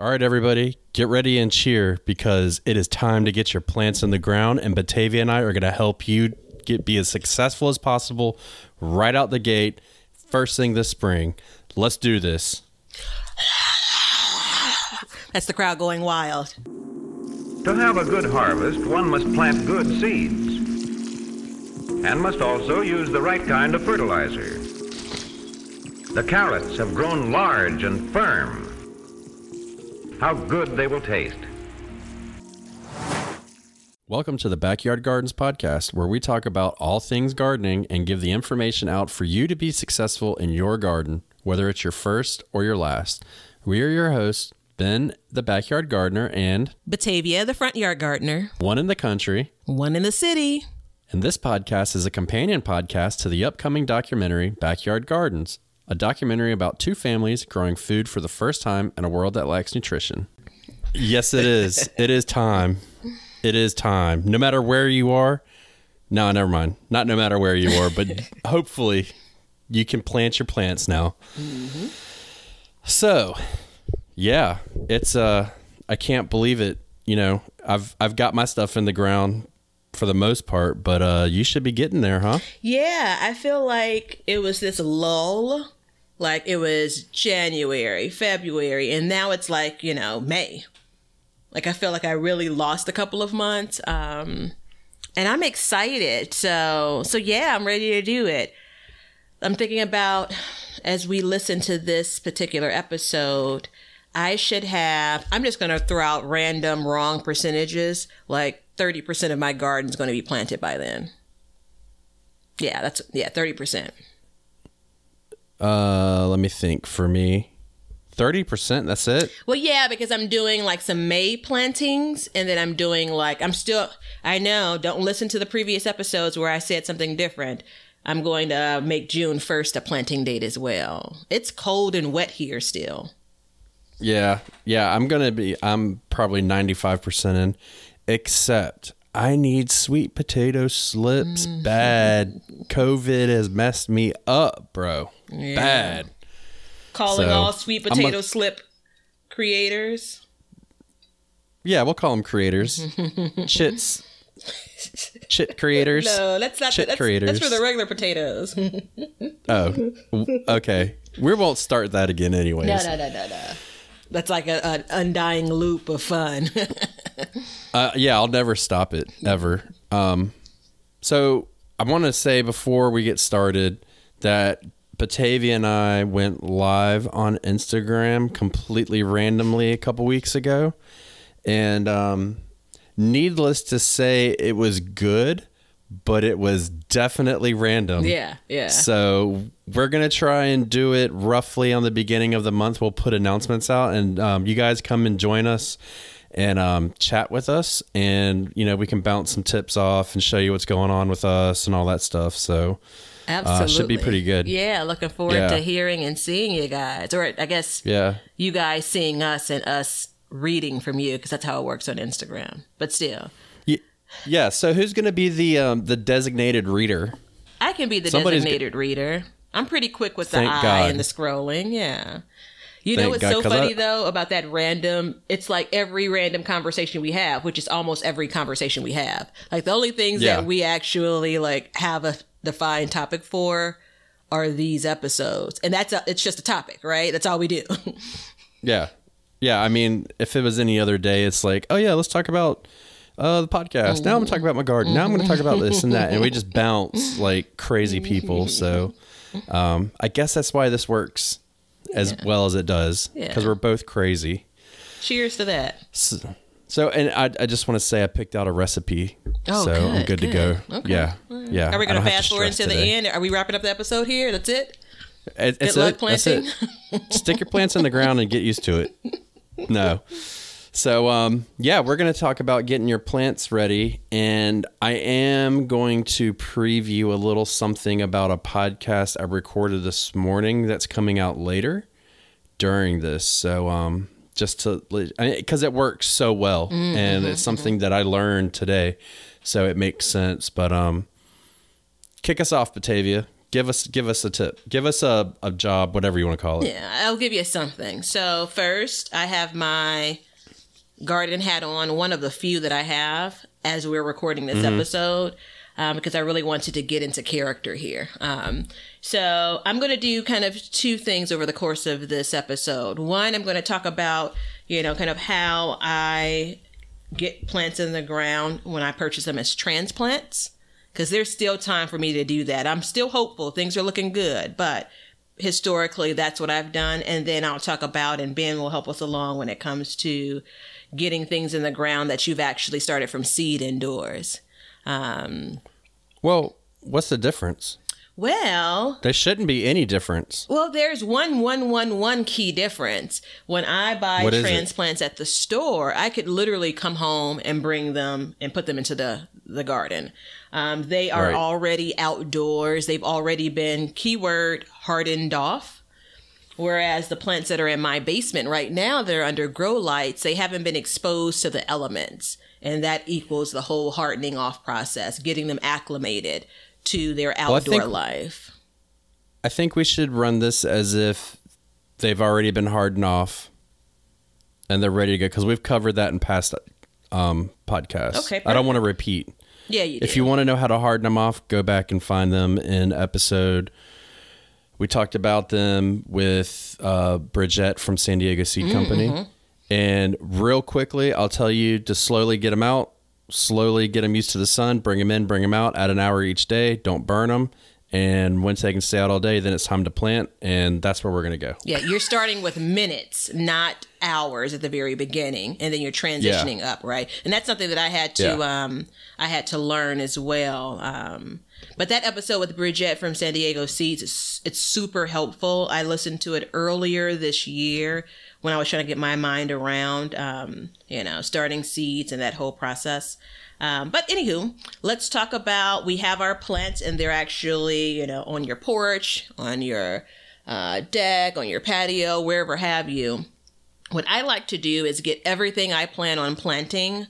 All right, everybody, get ready and cheer because it is time to get your plants in the ground. And Batavia and I are going to help you get be as successful as possible right out the gate, first thing this spring. Let's do this. That's the crowd going wild. To have a good harvest, one must plant good seeds and must also use the right kind of fertilizer. The carrots have grown large and firm. How good they will taste. Welcome to the Backyard Gardens podcast, where we talk about all things gardening and give the information out for you to be successful in your garden, whether it's your first or your last. We are your hosts, Ben, the backyard gardener, and Batavia, the front yard gardener, one in the country. one in the city. And this podcast is a companion podcast to the upcoming documentary Backyard Gardens, a documentary about two families growing food for the first time in a world that lacks nutrition. Yes, it is. it is time. It is time. No matter where you are, no, never mind. Not no matter where you are, but hopefully you can plant your plants now. So, yeah, it's uh I can't believe it. You know, I've I've got my stuff in the ground for the most part, but uh you should be getting there, huh? Yeah, I feel like it was this lull. Like it was January, February, and now it's like, you know, May. Like I feel like I really lost a couple of months. Um and I'm excited. So so yeah, I'm ready to do it. I'm thinking about as we listen to this particular episode, I should have I'm just going to throw out random wrong percentages, like 30% of my garden's going to be planted by then. Yeah, that's yeah, 30%. Uh let me think. For me, 30%, that's it. Well, yeah, because I'm doing like some May plantings and then I'm doing like I'm still I know, don't listen to the previous episodes where I said something different. I'm going to make June 1st a planting date as well. It's cold and wet here still. Yeah. Yeah, I'm to be I'm probably 95% in except I need sweet potato slips mm-hmm. bad. COVID has messed me up, bro. Bad. Calling So, all sweet I'm a- potato slip creators. Yeah, we'll call them creators. Chits. Chit creators. No, that's not Chit that's, creators. that's for the regular potatoes. Oh, okay. We won't start that again, anyways. No, no, no, no, no. That's like a, an undying loop of fun. Uh, yeah, I'll never stop it ever. Um, so I want to say before we get started that Batavia and I went live on Instagram completely randomly a couple weeks ago, and um, needless to say, it was good, but it was definitely random. yeah, yeah. So we're gonna try and do it roughly on the beginning of the month. We'll put announcements out, and um, you guys come and join us and um, chat with us, and you know we can bounce some tips off and show you what's going on with us and all that stuff. So Absolutely. Uh, should be pretty good. Yeah, looking forward Yeah. to hearing and seeing you guys. Or I guess yeah, you guys seeing us and us reading from you because that's how it works on Instagram. But still, yeah. So who's gonna be the um, the designated reader? I can be the Somebody's designated reader. I'm pretty quick with the Thank eye God. and the scrolling. Yeah. You know Thank what's God, so 'cause I- funny though about that random? It's like every random conversation we have, which is almost every conversation we have. Like the only things Yeah. that we actually like have a defined topic for are these episodes, and that's a, it's just a topic, right? That's all we do. Yeah, yeah. I mean, if it was any other day, it's like, oh yeah, let's talk about uh, the podcast. Now I'm gonna talk about my garden. Now I'm gonna talk about this and that, and we just bounce like crazy people. So, um, I guess that's why this works as well as it does Yeah. because we're both crazy. Cheers to that. So, so and I, I just want to say I picked out a recipe, Oh, so I'm good, good, to go. Okay. Yeah, yeah. Are we gonna fast forward into the end? Are we wrapping up the episode here? That's it. It, it's luck it. That's it. Stick your plants in the ground and get used to it. No. So um yeah, we're going to talk about getting your plants ready and I am going to preview a little something about a podcast I recorded this morning that's coming out later during this. So um just to because it works so well and it's something that I learned today, so it makes sense. But um, kick us off, Batavia. give us give us a tip. Give us a, a job, whatever you want to call it. Yeah, I'll give you something. So first, I have my garden hat on, one of the few that I have as we're recording this episode, um, because I really wanted to get into character here. Um, so I'm going to do kind of two things over the course of this episode. One, I'm going to talk about, you know, kind of how I get plants in the ground when I purchase them as transplants because there's still time for me to do that. I'm still hopeful. Things are looking good, but historically, that's what I've done. And then I'll talk about, and Ben will help us along when it comes to getting things in the ground that you've actually started from seed indoors. Um, Well, what's the difference? well, There shouldn't be any difference. Well, there's one one one one key difference. When I buy What transplants at the store, I could literally come home and bring them and put them into the the garden. Um, they are Right. already outdoors. They've already been keyword hardened off. Whereas the plants that are in my basement right now, they're under grow lights. They haven't been exposed to the elements, and that equals the whole hardening off process, getting them acclimated to their I outdoor think- life. I think we should run this as if they've already been hardened off and they're ready to go because we've covered that in past um, podcasts. Okay, I don't want to repeat. Yeah, you If you want to know how to harden them off, go back and find them in episode. We talked about them with uh, Bridget from San Diego Seed Mm-hmm, Company. And real quickly, I'll tell you to slowly get them out, slowly get them used to the sun, bring them in, bring them out, at an hour each day. Don't burn them. And once they can stay out all day, then it's time to plant. And that's where we're going to go. Yeah, you're starting with minutes, not hours at the very beginning, and then you're transitioning up, right? And that's something that I had to Yeah. um I had to learn as well. Um but that episode with Bridget from San Diego Seeds, it's, it's super helpful. I listened to it earlier this year when I was trying to get my mind around, um, you know, starting seeds and that whole process. Um, but anywho, let's talk about we have our plants and they're actually, you know, on your porch, on your uh, deck, on your patio, wherever have you. What I like to do is get everything I plan on planting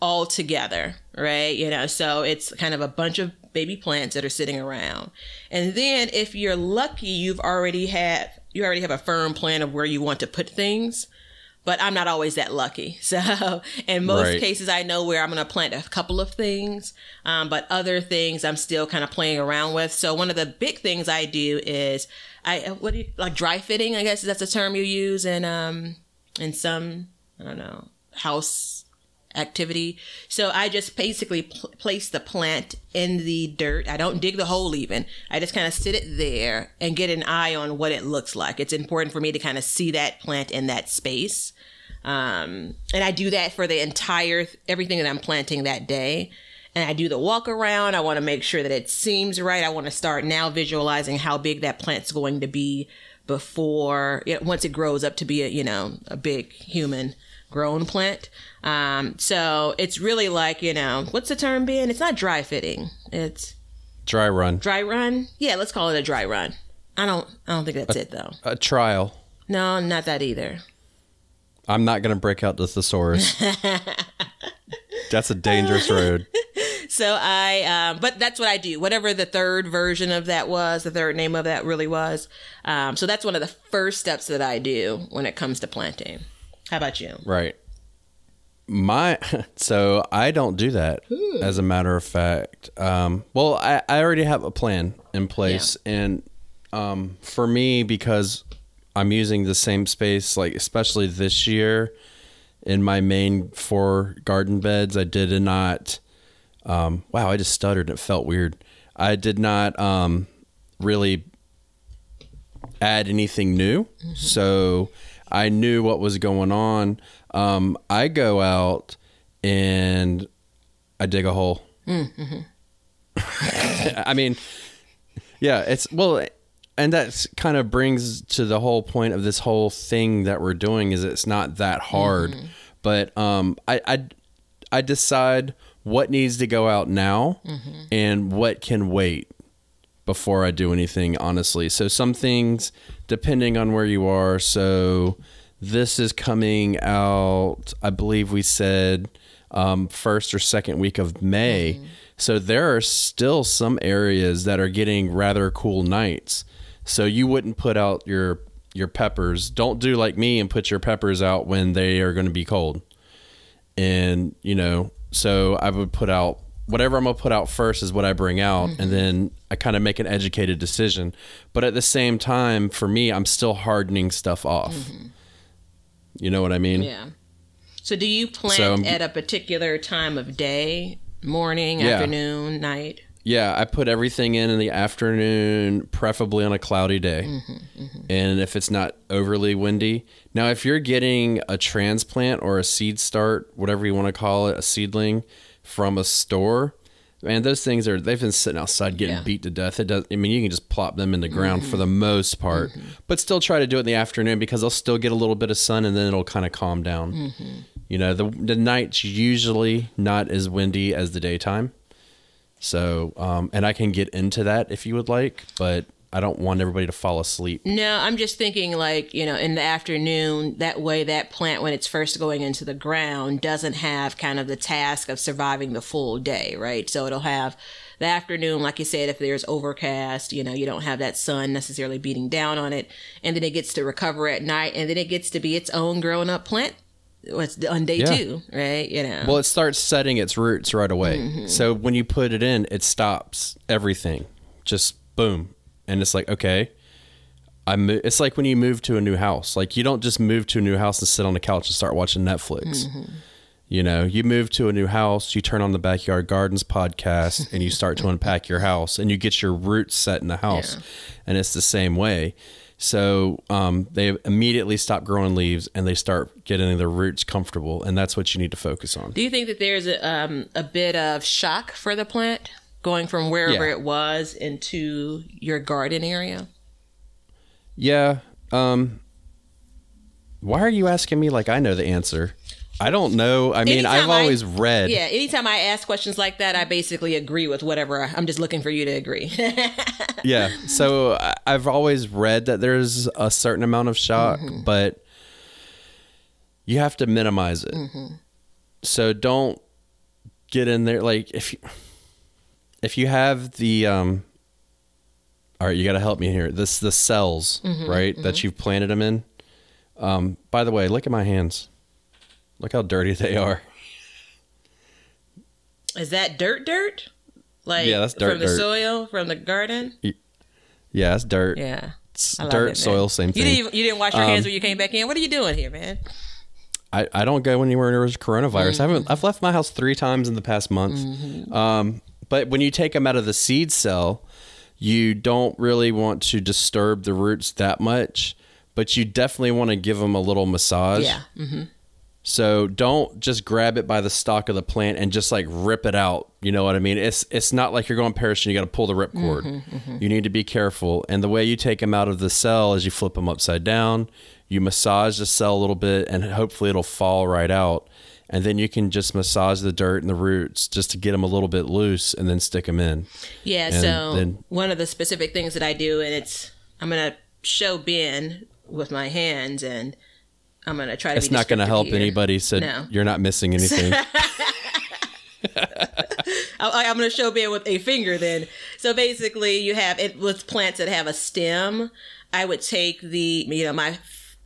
all together, right? You know, so it's kind of a bunch of baby plants that are sitting around. And then if you're lucky, you've already had you already have a firm plan of where you want to put things. But I'm not always that lucky. So in most Right. cases, I know where I'm going to plant a couple of things, um, but other things I'm still kind of playing around with. So one of the big things I do is I what do you like dry fitting? I guess that's a term you use in um in some I don't know house activity. So I just basically pl- place the plant in the dirt. I don't dig the hole even. I just kind of sit it there and get an eye on what it looks like. It's important for me to kind of see that plant in that space. Um, and I do that for the entire everything that I'm planting that day. And I do the walk around. I want to make sure that it seems right. I want to start now visualizing how big that plant's going to be before you know, once it grows up to be a you know a big human grown plant. Um, so it's really like you know what's the term being? It's not dry fitting. It's Dry run. dry run. Yeah, let's call it a dry run. I don't. I don't think that's it though. A trial. No, not that either. I'm not going to break out the thesaurus. That's a dangerous road. So I, um, but that's what I do. Whatever the third version of that was, the third name of that really was. Um, so that's one of the first steps that I do when it comes to planting. How about you? Right. My so I don't do that as a matter of fact. Um, well, I, I already have a plan in place, and um, for me because I'm using the same space, like especially this year in my main four garden beds, I did not. Um, wow, I just stuttered. It felt weird. I did not um, really add anything new. So I knew what was going on. Um, I go out and I dig a hole. I mean, yeah, it's well, and that's kind of brings to the whole point of this whole thing that we're doing is it's not that hard, but um, I, I I decide what needs to go out now and what can wait before I do anything, honestly. So some things, depending on where you are. So this is coming out. I believe we said um, first or second week of May. So there are still some areas that are getting rather cool nights. So you wouldn't put out your your peppers. Don't do like me and put your peppers out when they are going to be cold. And you know, so I would put out whatever I'm gonna put out first is what I bring out, and mm-hmm. then I kind of make an educated decision. But at the same time, for me, I'm still hardening stuff off. Mm-hmm. You know what I mean? Yeah. So do you plant So at a particular time of day, morning, Yeah. afternoon, night? Yeah, I put everything in in the afternoon, preferably on a cloudy day. Mm-hmm, and if it's not overly windy. Now, if you're getting a transplant or a seed start, whatever you want to call it, a seedling from a store, man, those things are they've been sitting outside getting Yeah. beat to death. It does I mean, you can just plop them in the ground for the mm-hmm. most part, mm-hmm. but still try to do it in the afternoon because they'll still get a little bit of sun and then it'll kind of calm down. Mm-hmm. You know, the the night's usually not as windy as the daytime. So, um, and I can get into that if you would like, but I don't want everybody to fall asleep. No, I'm just thinking like, you know, in the afternoon, that way that plant when it's first going into the ground doesn't have kind of the task of surviving the full day, right? So it'll have the afternoon, like you said, if there's overcast, you know, you don't have that sun necessarily beating down on it, and then it gets to recover at night, and then it gets to be its own grown up plant. What's on day Yeah. two, right? You know. Well, it starts setting its roots right away. Mm-hmm. So when you put it in, it stops everything. Just boom. And it's like, okay. I mo- it's like when you move to a new house. Like you don't just move to a new house and sit on the couch and start watching Netflix. You know, you move to a new house, you turn on the Backyard Gardens podcast and you start to unpack your house and you get your roots set in the house. Yeah. And it's the same way. So um, they immediately stop growing leaves and they start getting their roots comfortable. And that's what you need to focus on. Do you think that there's a, um, a bit of shock for the plant going from wherever Yeah. it was into your garden area? Yeah. Um why are you asking me like I know the answer? I don't know. I mean, Anytime I've I- always read. Yeah, anytime I ask questions like that, I basically agree with whatever. I- I'm just looking for you to agree. Yeah. So I- I've always read that there's a certain amount of shock, Mm-hmm. but you have to minimize it. Mm-hmm. So don't get in there like if you if you have the um all right, you got to help me here. This the cells, Mm-hmm, right? That you've planted them in. Um by the way, look at my hands. Look how dirty they are. Is that dirt, dirt? Like Yeah, that's dirt, from the dirt. soil from the garden. Yeah, it's dirt. Yeah, It's I love dirt, it, soil, same You thing. didn't you didn't wash your hands Um, when you came back in. What are you doing here, man? I, I don't go anywhere near coronavirus. Mm-hmm. I haven't. I've left my house three times in the past month. Um, but when you take them out of the seed cell, you don't really want to disturb the roots that much. But you definitely want to give them a little massage. Yeah, mm-hmm. So don't just grab it by the stalk of the plant and just like rip it out. You know what I mean? It's it's not like you're going parachuting. You got to pull the ripcord. You need to be careful. And the way you take them out of the cell is you flip them upside down. You massage the cell a little bit, and hopefully it'll fall right out. And then you can just massage the dirt and the roots just to get them a little bit loose, and then stick them in. Yeah, And so then- one of the specific things that I do, and it's I'm gonna show Ben with my hands, and I'm gonna try to. It's not going to help here. anybody. So No. you're not missing anything. I, I'm going to show Ben with a finger then. So basically, you have it with plants that have a stem. I would take the you know my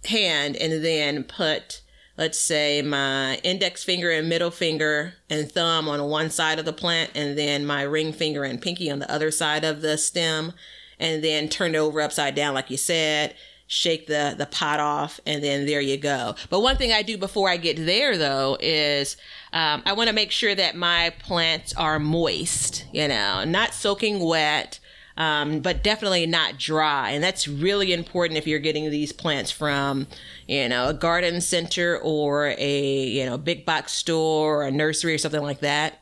hand and then put let's say my index finger and middle finger and thumb on one side of the plant, and then my ring finger and pinky on the other side of the stem, and then turn it over upside down like you said. Shake the the pot off, and then there you go. But one thing I do before I get there though is um, I want to make sure that my plants are moist. You know, not soaking wet. Um, but definitely not dry. And that's really important if you're getting these plants from, you know, a garden center or a, you know, big box store or a nursery or something like that.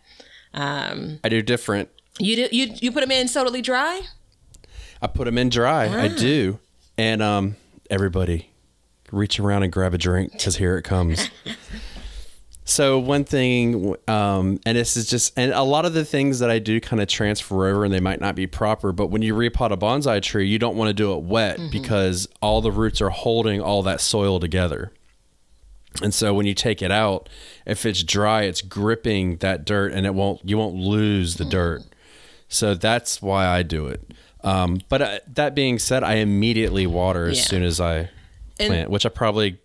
Um, I do different. you do, you you put them in totally dry. I put them in dry. I do. And um, everybody, reach around and grab a drink because here it comes. so one thing, um, and this is just, and a lot of the things that I do kind of transfer over, and they might not be proper. But when you repot a bonsai tree, you don't want to do it wet because all the roots are holding all that soil together. And so when you take it out, if it's dry, it's gripping that dirt and it won't you won't lose the dirt. So that's why I do it. Um, but uh, that being said, I immediately water as Yeah. soon as I And- plant, which I probably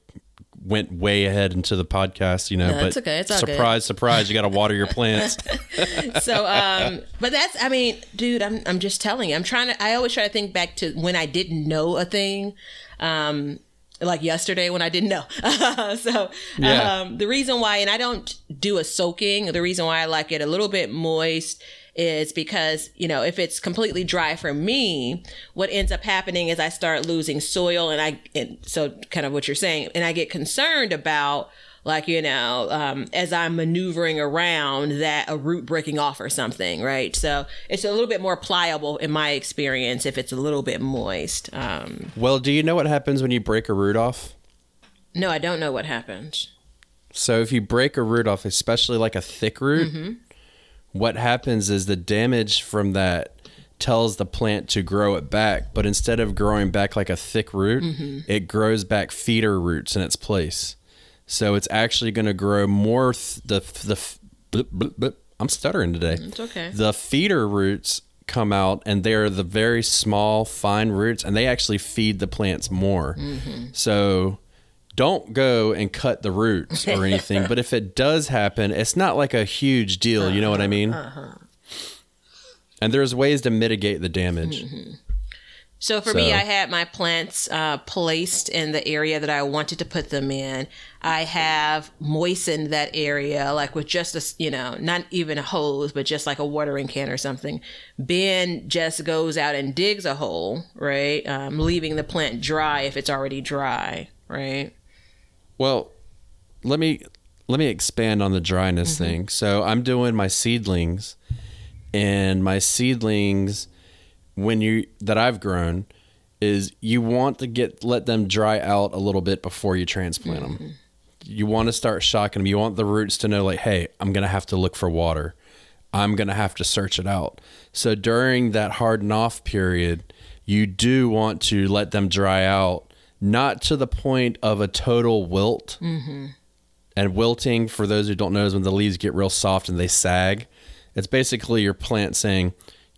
went way ahead into the podcast, you know. No, but it's okay. It's all good. surprise, surprise, you got to water your plants. so um but that's i mean dude i'm i'm just telling you i'm trying to i always try to think back to when i didn't know a thing um like yesterday when i didn't know so Yeah. um the reason why and i don't do a soaking the reason why i like it a little bit moist is because you know if it's completely dry for me what ends up happening is i start losing soil and i and so kind of what you're saying and i get concerned about like you know um, as i'm maneuvering around that a root breaking off or something right? So it's a little bit more pliable in my experience if it's a little bit moist um, well, do you know what happens when you break a root off? no i don't know what happens So if you break a root off, especially like a thick root, what happens is the damage from that tells the plant to grow it back, but instead of growing back like a thick root, it grows back feeder roots in its place. So it's actually going to grow more th- the the blip, blip, blip. I'm stuttering today. it's okay The feeder roots come out and they're the very small fine roots and they actually feed the plants more. Mm-hmm. So don't go and cut the roots or anything, but if it does happen, it's not like a huge deal, you know what I mean? Uh-huh. Uh-huh. And there's ways to mitigate the damage. Mm-hmm. So for me, I had my plants uh, placed in the area that I wanted to put them in. I have moistened that area, like with just a, you know, not even a hose, but just like a watering can or something. Ben just goes out and digs a hole, right? Um, leaving the plant dry if it's already dry, right? Well, let me let me expand on the dryness thing. So I'm doing my seedlings, and my seedlings, when you that I've grown, is you want to get let them dry out a little bit before you transplant them. Mm-hmm. You want to start shocking them. You want the roots to know, like, hey, I'm gonna have to look for water. I'm gonna have to search it out. So during that harden off period, you do want to let them dry out, not to the point of a total wilt. Mm-hmm. And wilting, for those who don't know, is when the leaves get real soft and they sag. It's basically your plant saying,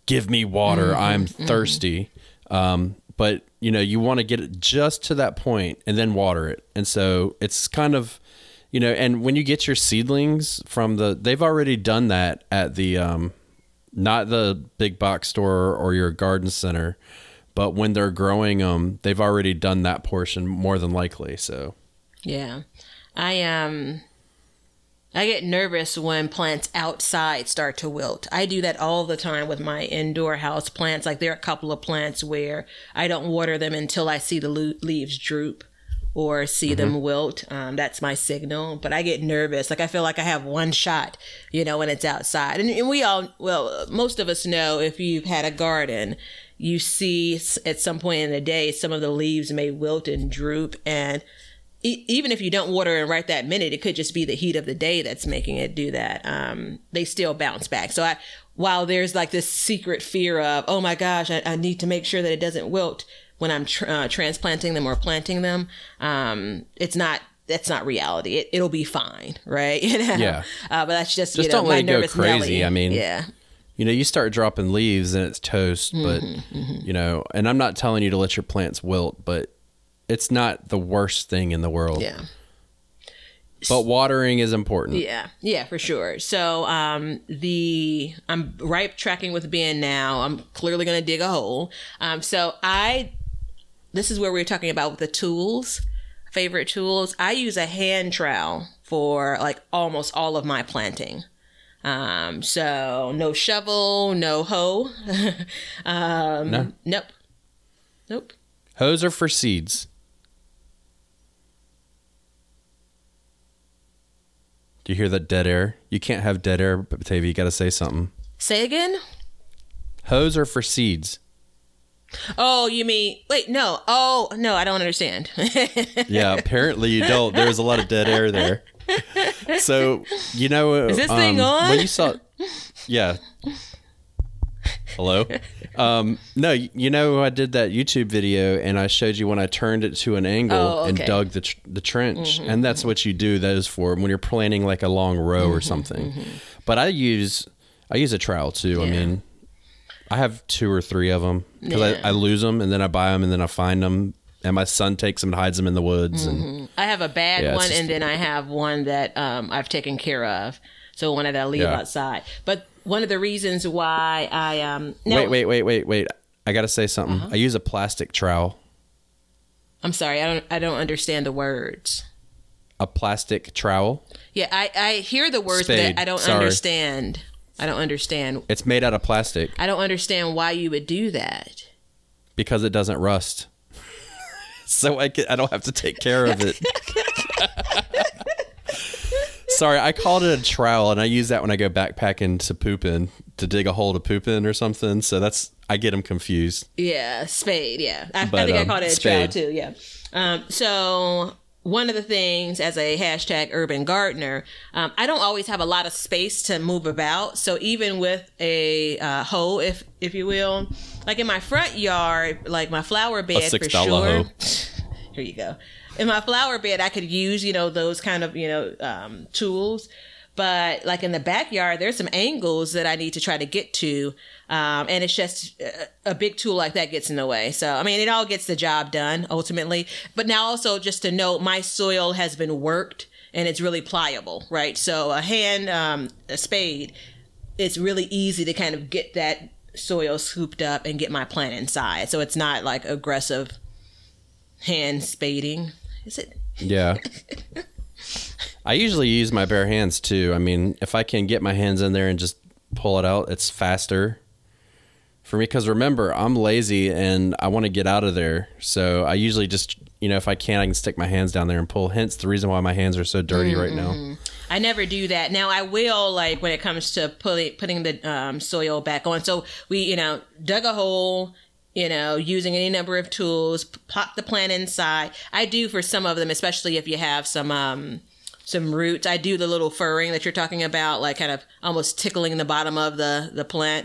"Give me water. I'm thirsty." Um, but you know, you want to get it just to that point and then water it. And so it's kind of, you know, and when you get your seedlings from the, they've already done that at the, um, not the big box store or your garden center, but when they're growing them, they've already done that portion more than likely. So. Yeah. I um I get nervous when plants outside start to wilt. I do that all the time with my indoor house plants. Like there are a couple of plants where I don't water them until I see the leaves droop or see them wilt. Um, that's my signal. But I get nervous. Like I feel like I have one shot, you know, when it's outside. And, and we all, well, most of us know if you've had a garden, you see at some point in the day some of the leaves may wilt and droop and e- even if you don't water it right that minute, it could just be the heat of the day that's making it do that. Um, they still bounce back. So I, while there's like this secret fear of, oh my gosh, I, I need to make sure that it doesn't wilt when I'm tr- uh, transplanting them or planting them, um, it's not. That's not reality. It, it'll be fine, right? You know? Yeah. Uh, but that's just, Just you know, don't my let it go crazy. Nelly. I mean, yeah, you know, you start dropping leaves and it's toast, but Mm-hmm, you know, and I'm not telling you to let your plants wilt, but it's not the worst thing in the world. yeah. But watering is important. Yeah, yeah, for sure. So um the I'm right tracking with Ben now. I'm clearly gonna dig a hole. Um so I this is where we are talking about the tools, favorite tools. I use a hand trowel for like almost all of my planting. Um so no shovel, no hoe. um No. nope. Nope. Hoes are for seeds. Do you hear that dead air? You can't have dead air, Batavia. You got to say something. Say again? Hoes are for seeds. Oh, you mean wait, no. Oh, no, I don't understand. Yeah, apparently you don't. There's a lot of dead air there. So you know, Is this thing um, on? When you saw, yeah, Hello. Um, no, you know I did that YouTube video and I showed you when I turned it to an angle Oh, and okay. Mm-hmm, dug the tr- the trench, and that's what you do. That is for when you're planting like a long row or something. But I use I use a trowel too. I Mm-hmm. Mean, I have two or three of them because Yeah. I, I lose them and then I buy them and then I find them. And my son takes them and hides them in the woods. And I have a bad Yeah, one, and then I have one that um, I've taken care of. So one that I leave Yeah. outside. But one of the reasons why I um no, wait, wait, wait, wait, wait. I gotta say something. Uh-huh. I use a plastic trowel. I'm sorry, I don't I don't understand the words. A plastic trowel. Yeah, I, I hear the words, Spade, but I don't sorry. understand. I don't understand. It's made out of plastic I don't understand why you would do that. because it doesn't rust. so I can, I don't have to take care of it. Sorry, I called it a trowel, and I use that when I go backpacking to pooping to dig a hole to poop in or something. So that's I get them confused. Yeah, spade. Yeah, I, I But, think I um, called it a trowel too. Yeah. Um, so one of the things as a hashtag urban gardener, um, I don't always have a lot of space to move about. So even with a uh, hoe, if if you will, like in my front yard, like my flower bed for $6 sure. hoe. Here you go. In my flower bed, I could use you know those kind of you know um, tools. But like in the backyard, there's some angles that I need to try to get to, um, and it's just a, a big tool like that gets in the way. So I mean, it all gets the job done ultimately. But now also just to note, my soil has been worked and it's really pliable, right? So a hand, um, a spade, it's really easy to kind of get that soil scooped up and get my plant inside. So it's not like aggressive hand spading. Is it? Yeah. I usually use my bare hands too. I mean, if I can get my hands in there and just pull it out, it's faster for me. Because remember, I'm lazy and I want to get out of there. So I usually just, you know, if I can, I can stick my hands down there and pull. Hence the reason why my hands are so dirty right now. I never do that. Now I will like when it comes to putting putting the um, soil back on. So we, you know, dug a hole. You know, using any number of tools, pop the plant inside. I do for some of them, especially if you have some um, some roots. I do the little furring that you're talking about, like kind of almost tickling the bottom of the the plant,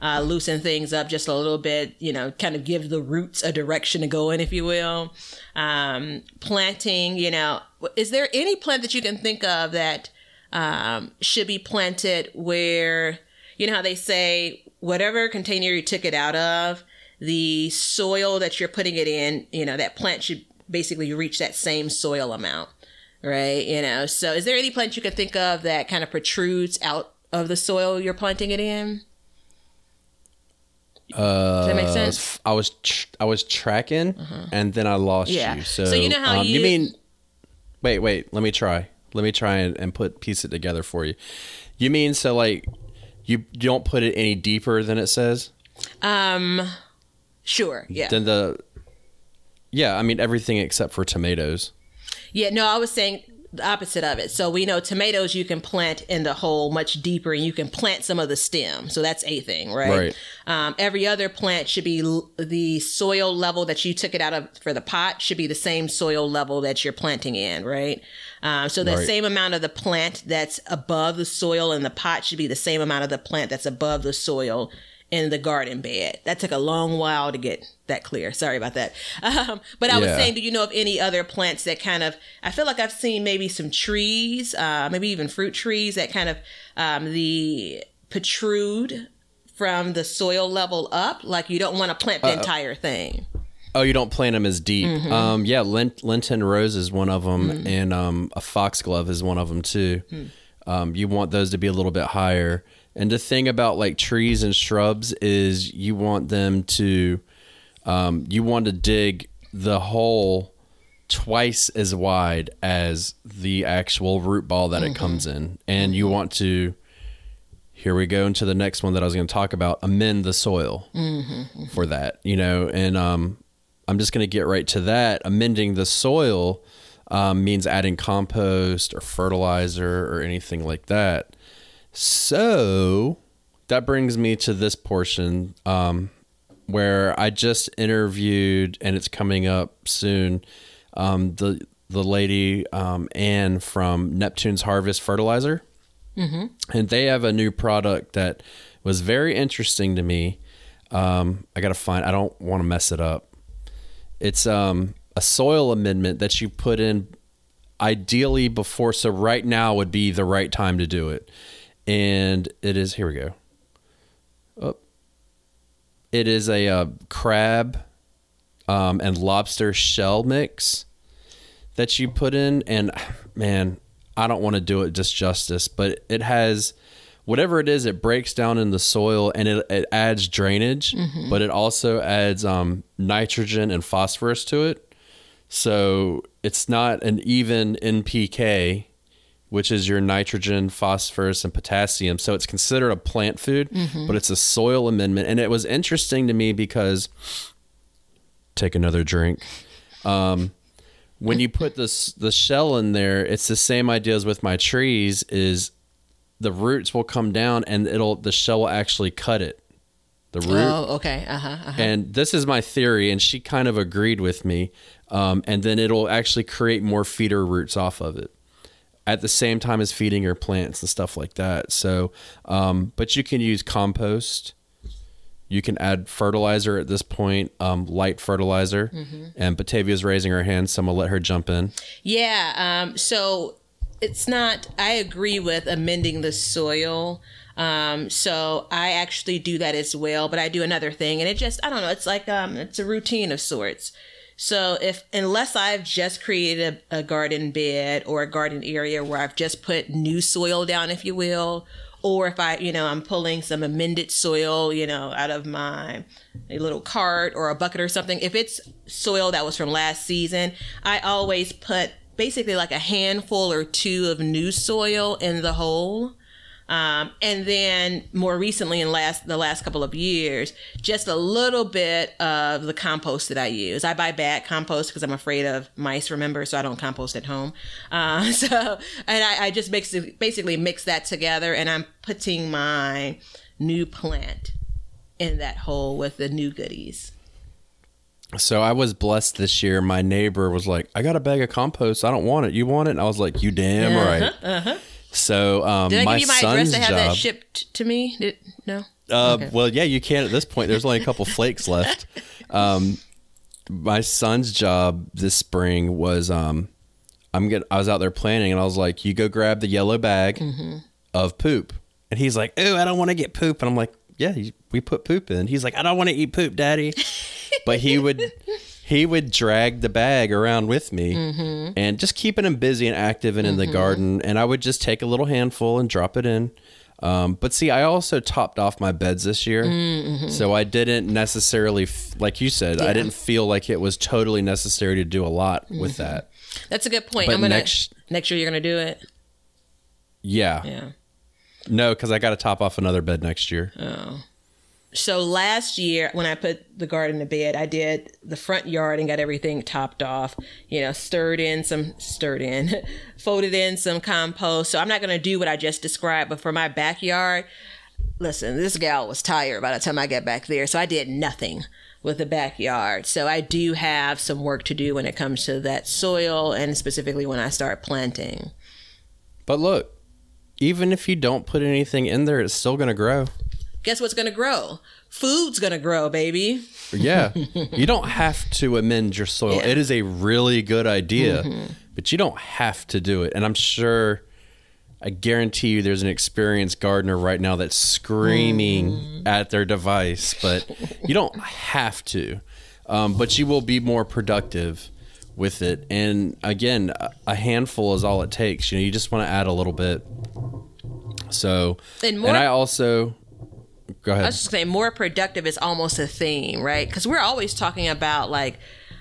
uh, loosen things up just a little bit. You know, kind of give the roots a direction to go in, if you will. Um, planting, you know, is there any plant that you can think of that um, should be planted where you know how they say whatever container you took it out of, the soil that you're putting it in, you know, that plant should basically reach that same soil amount right? You know, so is there any plant you can think of that kind of protrudes out of the soil you're planting it in? Does that make Uh, sense? I was tr- I was tracking and then I lost Yeah. you. So, So you know how um, you- mean? Wait, wait. Let me try. Let me try and, and put piece it together for you. You mean so like you don't put it any deeper than it says? Um, sure, yeah, Then the yeah, I mean everything except for tomatoes. yeah. No, I was saying the opposite of it. So we know tomatoes you can plant in the hole much deeper, and you can plant some of the stem. So that's a thing, right? Right. Um, every other plant should be l- the soil level that you took it out of for the pot should be the same soil level that you're planting in, right? Um, so the Right. same amount of the plant that's above the soil in the pot should be the same amount of the plant that's above the soil in the garden bed. That took a long while to get that clear. Sorry about that. Um, but I was saying, do you know of any other plants that kind of? I feel like I've seen maybe some trees, uh, maybe even fruit trees that kind of um, the protrude from the soil level up. Like you don't want to plant the entire thing. Oh, you don't plant them as deep. Mm-hmm. Um, yeah, Lent, Lenten rose is one of them, and um, a foxglove is one of them too. Hmm. Um, you want those to be a little bit higher. And the thing about like trees and shrubs is you want them to, um, you want to dig the hole twice as wide as the actual root ball that Mm-hmm. it comes in, and you want to. Here we go into the next one that I was going to talk about. Amend the soil Mm-hmm. for that, you know, and um, I'm just going to get right to that. Amending the soil um, means adding compost or fertilizer or anything like that. So that brings me to this portion um, where I just interviewed, and it's coming up soon. Um, the the lady um, Anne from Neptune's Harvest Fertilizer, and they have a new product that was very interesting to me. Um, I gotta find. I don't want to mess it up. It's um a soil amendment that you put in ideally before. So right now would be the right time to do it, and it is. Here we go. Oh. It is a uh, crab um, and lobster shell mix that you put in, and man, I don't want to do it just justice, but it has whatever it is, it breaks down in the soil and it, it adds drainage, but it also adds um, nitrogen and phosphorus to it. So it's not an even NPK, which is your nitrogen, phosphorus, and potassium. So it's considered a plant food, but it's a soil amendment. And it was interesting to me because, take another drink. Um, when you put this the shell in there, it's the same idea as with my trees. Is the roots will come down and it'll the shell will actually cut it. The root. Oh, okay. Uh huh. Uh-huh. And this is my theory, and she kind of agreed with me. Um, and then it'll actually create more feeder roots off of it at the same time as feeding your plants and stuff like that. So, um, but you can use compost. You can add fertilizer at this point, um, light fertilizer. And Batavia's raising her hand, so I'm gonna let her jump in. Yeah. Um, so it's not, I agree with amending the soil. Um, so I actually do that as well, but I do another thing and it just, I don't know, it's like, um, it's a routine of sorts. So if, unless I've just created a, a garden bed or a garden area where I've just put new soil down, if you will, or if I, you know, I'm pulling some amended soil, you know, out of my a little cart or a bucket or something. If it's soil that was from last season, I always put basically like a handful or two of new soil in the hole. Um, and then more recently in last the last couple of years, just a little bit of the compost that I use. I buy bag compost because I'm afraid of mice. Remember, so I don't compost at home. Uh, so and I, I just mix it, basically mix that together, and I'm putting my new plant in that hole with the new goodies. So I was blessed this year. My neighbor was like, "I got a bag of compost. I don't want it. You want it?" And I was like, "You damn right." So um, Did I my give you my son's address to have job. that shipped to me? Did, no. Uh, Okay. Well, yeah, you can't at this point. There's only a couple flakes left. Um, my son's job this spring was um, I'm get. I was out there planning, and I was like, "You go grab the yellow bag Mm-hmm. of poop," and he's like, "Oh, I don't want to get poop," and I'm like, "Yeah, we put poop in." He's like, "I don't want to eat poop, Daddy," but he would. He would drag the bag around with me Mm-hmm. and just keeping him busy and active and in the garden. And I would just take a little handful and drop it in. Um, but see, I also topped off my beds this year, so I didn't necessarily, f- like you said, I Mm-hmm. Didn't feel like it was totally necessary to do a lot with that. That's a good point. But I'm gonna next- next year you're gonna do it. Yeah, Yeah. no, because I got to top off another bed next year. So last year when I put the garden to bed, I did the front yard and got everything topped off. You know, stirred in some stirred in, folded in some compost. So I'm not gonna do what I just described, but for my backyard, listen, this gal was tired by the time I got back there, so I did nothing with the backyard. So I do have some work to do when it comes to that soil and specifically when I start planting. But look, even if you don't put anything in there, it's still going to grow. Guess what's gonna grow? Food's gonna grow, baby. Yeah. you don't have to amend your soil. Yeah. It is a really good idea, but you don't have to do it. And I'm sure, I guarantee you, there's an experienced gardener right now that's screaming at their device, but you don't have to. Um, but you will be more productive with it. And again, a- handful is all it takes. You know, you just want to add a little bit. So, And and, I also, go ahead. I was just saying more productive is almost a theme, right? Because we're always talking about like,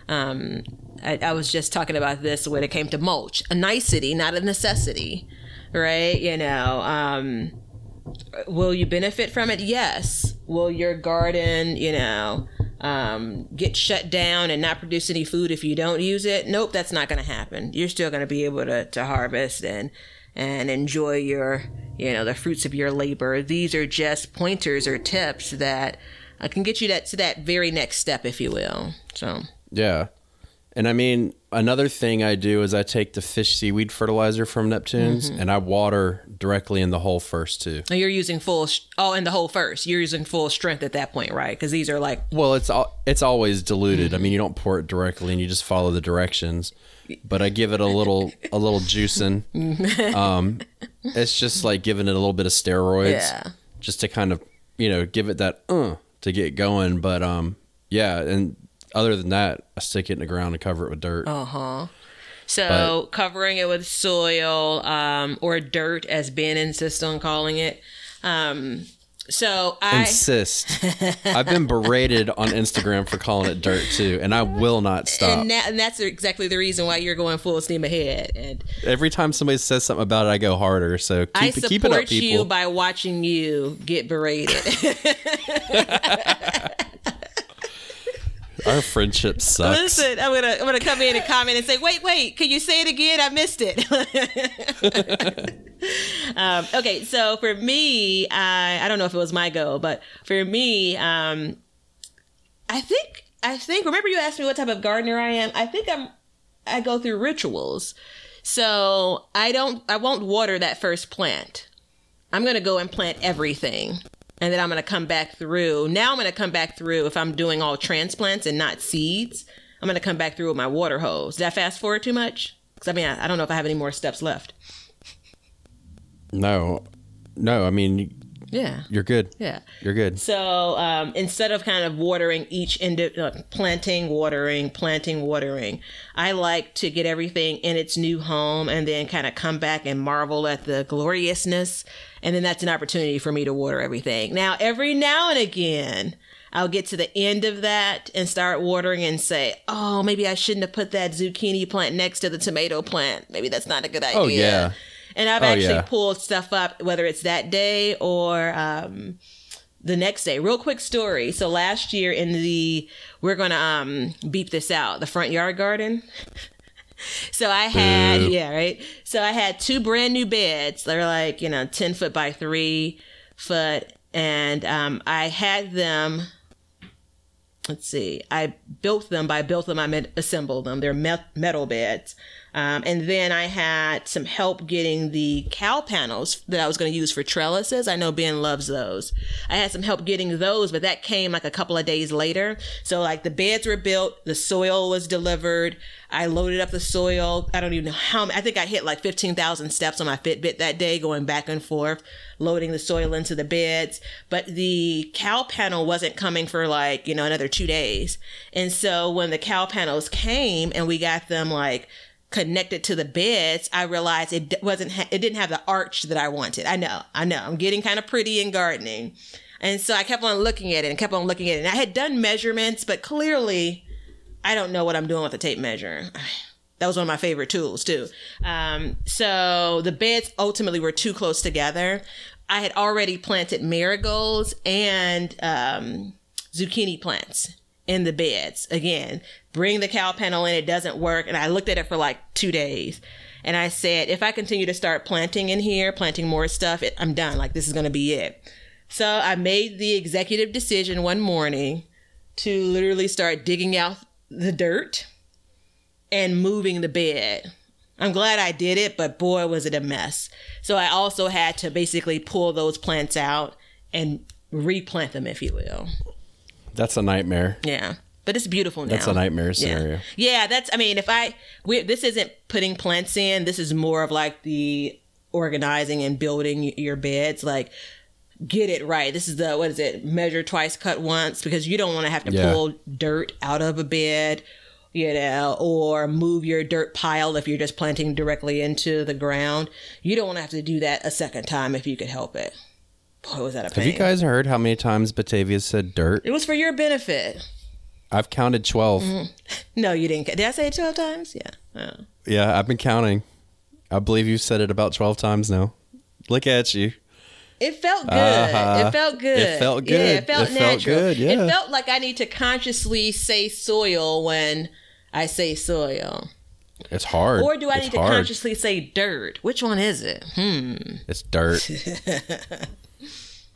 um, I, I was just talking about this when it came to mulch, a nicety, not a necessity, right? You know, um, will you benefit from it? Yes. Will your garden, you know, um, get shut down and not produce any food if you don't use it? Nope, that's not going to happen. You're still going to be able to, to harvest and and enjoy your, you know, the fruits of your labor. These are just pointers or tips that I can get you that to that very next step, if you will. So Yeah. And I mean, another thing I do is I take the fish seaweed fertilizer from Neptune's and I water directly in the hole first too. And you're using full. sh- Oh, in the hole first. You're using full strength at that point, right? Because these are like Well, it's al- it's always diluted. I mean, you don't pour it directly, and you just follow the directions. But I give it a little a little juicing. Um, it's just like giving it a little bit of steroids, Yeah. just to kind of you know give it that uh to get going. But um, yeah, and other than that, I stick it in the ground and cover it with dirt. Uh huh. So covering it with soil um, or dirt, as Ben insists on calling it. Um, so I Insist. I've been berated on Instagram for calling it dirt too, and I will not stop. and, that, and that's exactly the reason why you're going full steam ahead. And Every time somebody says something about it, I go harder. So keep, I it- support keep it up, you by watching you get berated. Our friendship sucks. Listen, I'm gonna I'm gonna come in and comment and say, wait, wait, can you say it again? I missed it. um, okay, so for me, I I don't know if it was my goal, but for me, um, I think I think remember you asked me what type of gardener I am. I think I'm I go through rituals. So I don't I won't water that first plant. I'm gonna go and plant everything. And then I'm gonna come back through. Now I'm gonna come back through if I'm doing all transplants and not seeds. I'm gonna come back through with my water hose. Did I fast forward too much? Because I mean, I, I don't know if I have any more steps left. No, no. I mean, Yeah. you're good. Yeah. You're good. So um, instead of kind of watering each indi- uh, planting, watering, planting, watering, I like to get everything in its new home and then kind of come back and marvel at the gloriousness. And then that's an opportunity for me to water everything. Now, every now and again, I'll get to the end of that and start watering and say, oh, maybe I shouldn't have put that zucchini plant next to the tomato plant. Maybe that's not a good idea. Oh, yeah. And I've Oh, actually yeah. pulled stuff up, whether it's that day or um, the next day. Real quick story. So last year in the, we're going to um, beep this out, the front yard garden. So I had, yeah, right. So I had two brand new beds. They're like, you know, 10 foot by three foot. And um, I had them, let's see, I built them. By built them, I meant assembled them. They're metal beds. Um, and then I had some help getting the cow panels that I was going to use for trellises. I know Ben loves those. I had some help getting those, but that came like a couple of days later. So like the beds were built, the soil was delivered. I loaded up the soil. I don't even know how. I think I hit like fifteen thousand steps on my Fitbit that day, going back and forth, loading the soil into the beds. But the cow panel wasn't coming for like you know another two days. And so when the cow panels came and we got them like connected to the beds, I realized it wasn't. Ha- it didn't have the arch that I wanted. I know. I know. I'm getting kind of pretty in gardening. And so I kept on looking at it and kept on looking at it. And I had done measurements, but clearly I don't know what I'm doing with a tape measure. That was one of my favorite tools too. Um, so the beds ultimately were too close together. I had already planted marigolds and um, zucchini plants in the beds. Again, bring the cow panel in, it doesn't work. And I looked at it for like two days. And I said, if I continue to start planting in here, planting more stuff, it, I'm done. Like, this is going to be it. So I made the executive decision one morning to literally start digging out the dirt and moving the bed. I'm glad I did it, but boy, was it a mess. So I also had to basically pull those plants out and replant them, if you will. That's a nightmare. Yeah. But it's beautiful now. That's a nightmare scenario. Yeah, that's. I mean, if I, we, this isn't putting plants in. This is more of like the organizing and building your beds. Like, get it right. This is the what is it? Measure twice, cut once, because you don't want to have to Yeah. pull dirt out of a bed, you know, or move your dirt pile if you're just planting directly into the ground. You don't want to have to do that a second time if you could help it. Boy, was that a pain. Have you guys heard how many times Batavia said dirt? It was for your benefit. I've counted 12. Mm-hmm. No, you didn't. Did I say it twelve times? Yeah. Oh. Yeah, I've been counting. I believe you've said it about 12 times now. Look at you. It felt good. Uh-huh. It felt good. It felt Yeah, good. it felt It felt natural. good, yeah. It felt like I need to consciously say soil when I say soil. It's hard. Or do I It's need to hard. consciously say dirt? Which one is it? Hmm. It's dirt.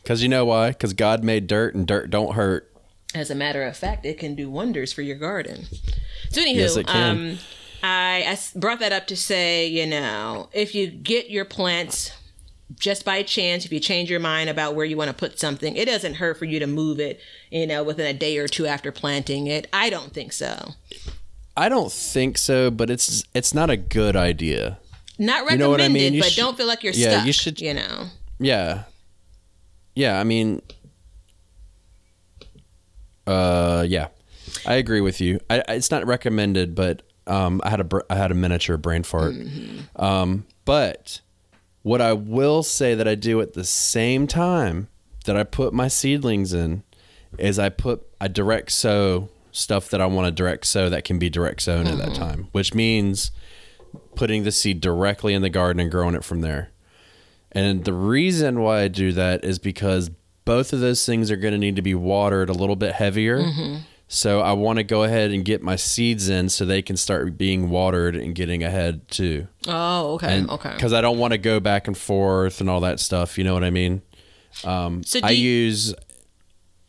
Because you know why? Because God made dirt and dirt don't hurt. As a matter of fact, it can do wonders for your garden. So, anywho, Yes, it can. Um, I, I brought that up to say, you know, if you get your plants just by chance, if you change your mind about where you want to put something, it doesn't hurt for you to move it, you know, within a day or two after planting it. I don't think so. I don't think so, but it's it's not a good idea. Not recommended, You know I mean? But should- don't feel like you're yeah, stuck. you should- you know. Yeah. Yeah, I mean uh yeah. I agree with you. I, I- it's not recommended, but um I had a I had a miniature brain fart. Um but what I will say that I do at the same time that I put my seedlings in is I put I direct sow stuff that I want to direct sow that can be direct sown at that time, which means putting the seed directly in the garden and growing it from there. And the reason why I do that is because both of those things are going to need to be watered a little bit heavier. So I want to go ahead and get my seeds in so they can start being watered and getting ahead too. Oh, okay, And okay. Because I don't want to go back and forth and all that stuff. You know what I mean? So do I you, use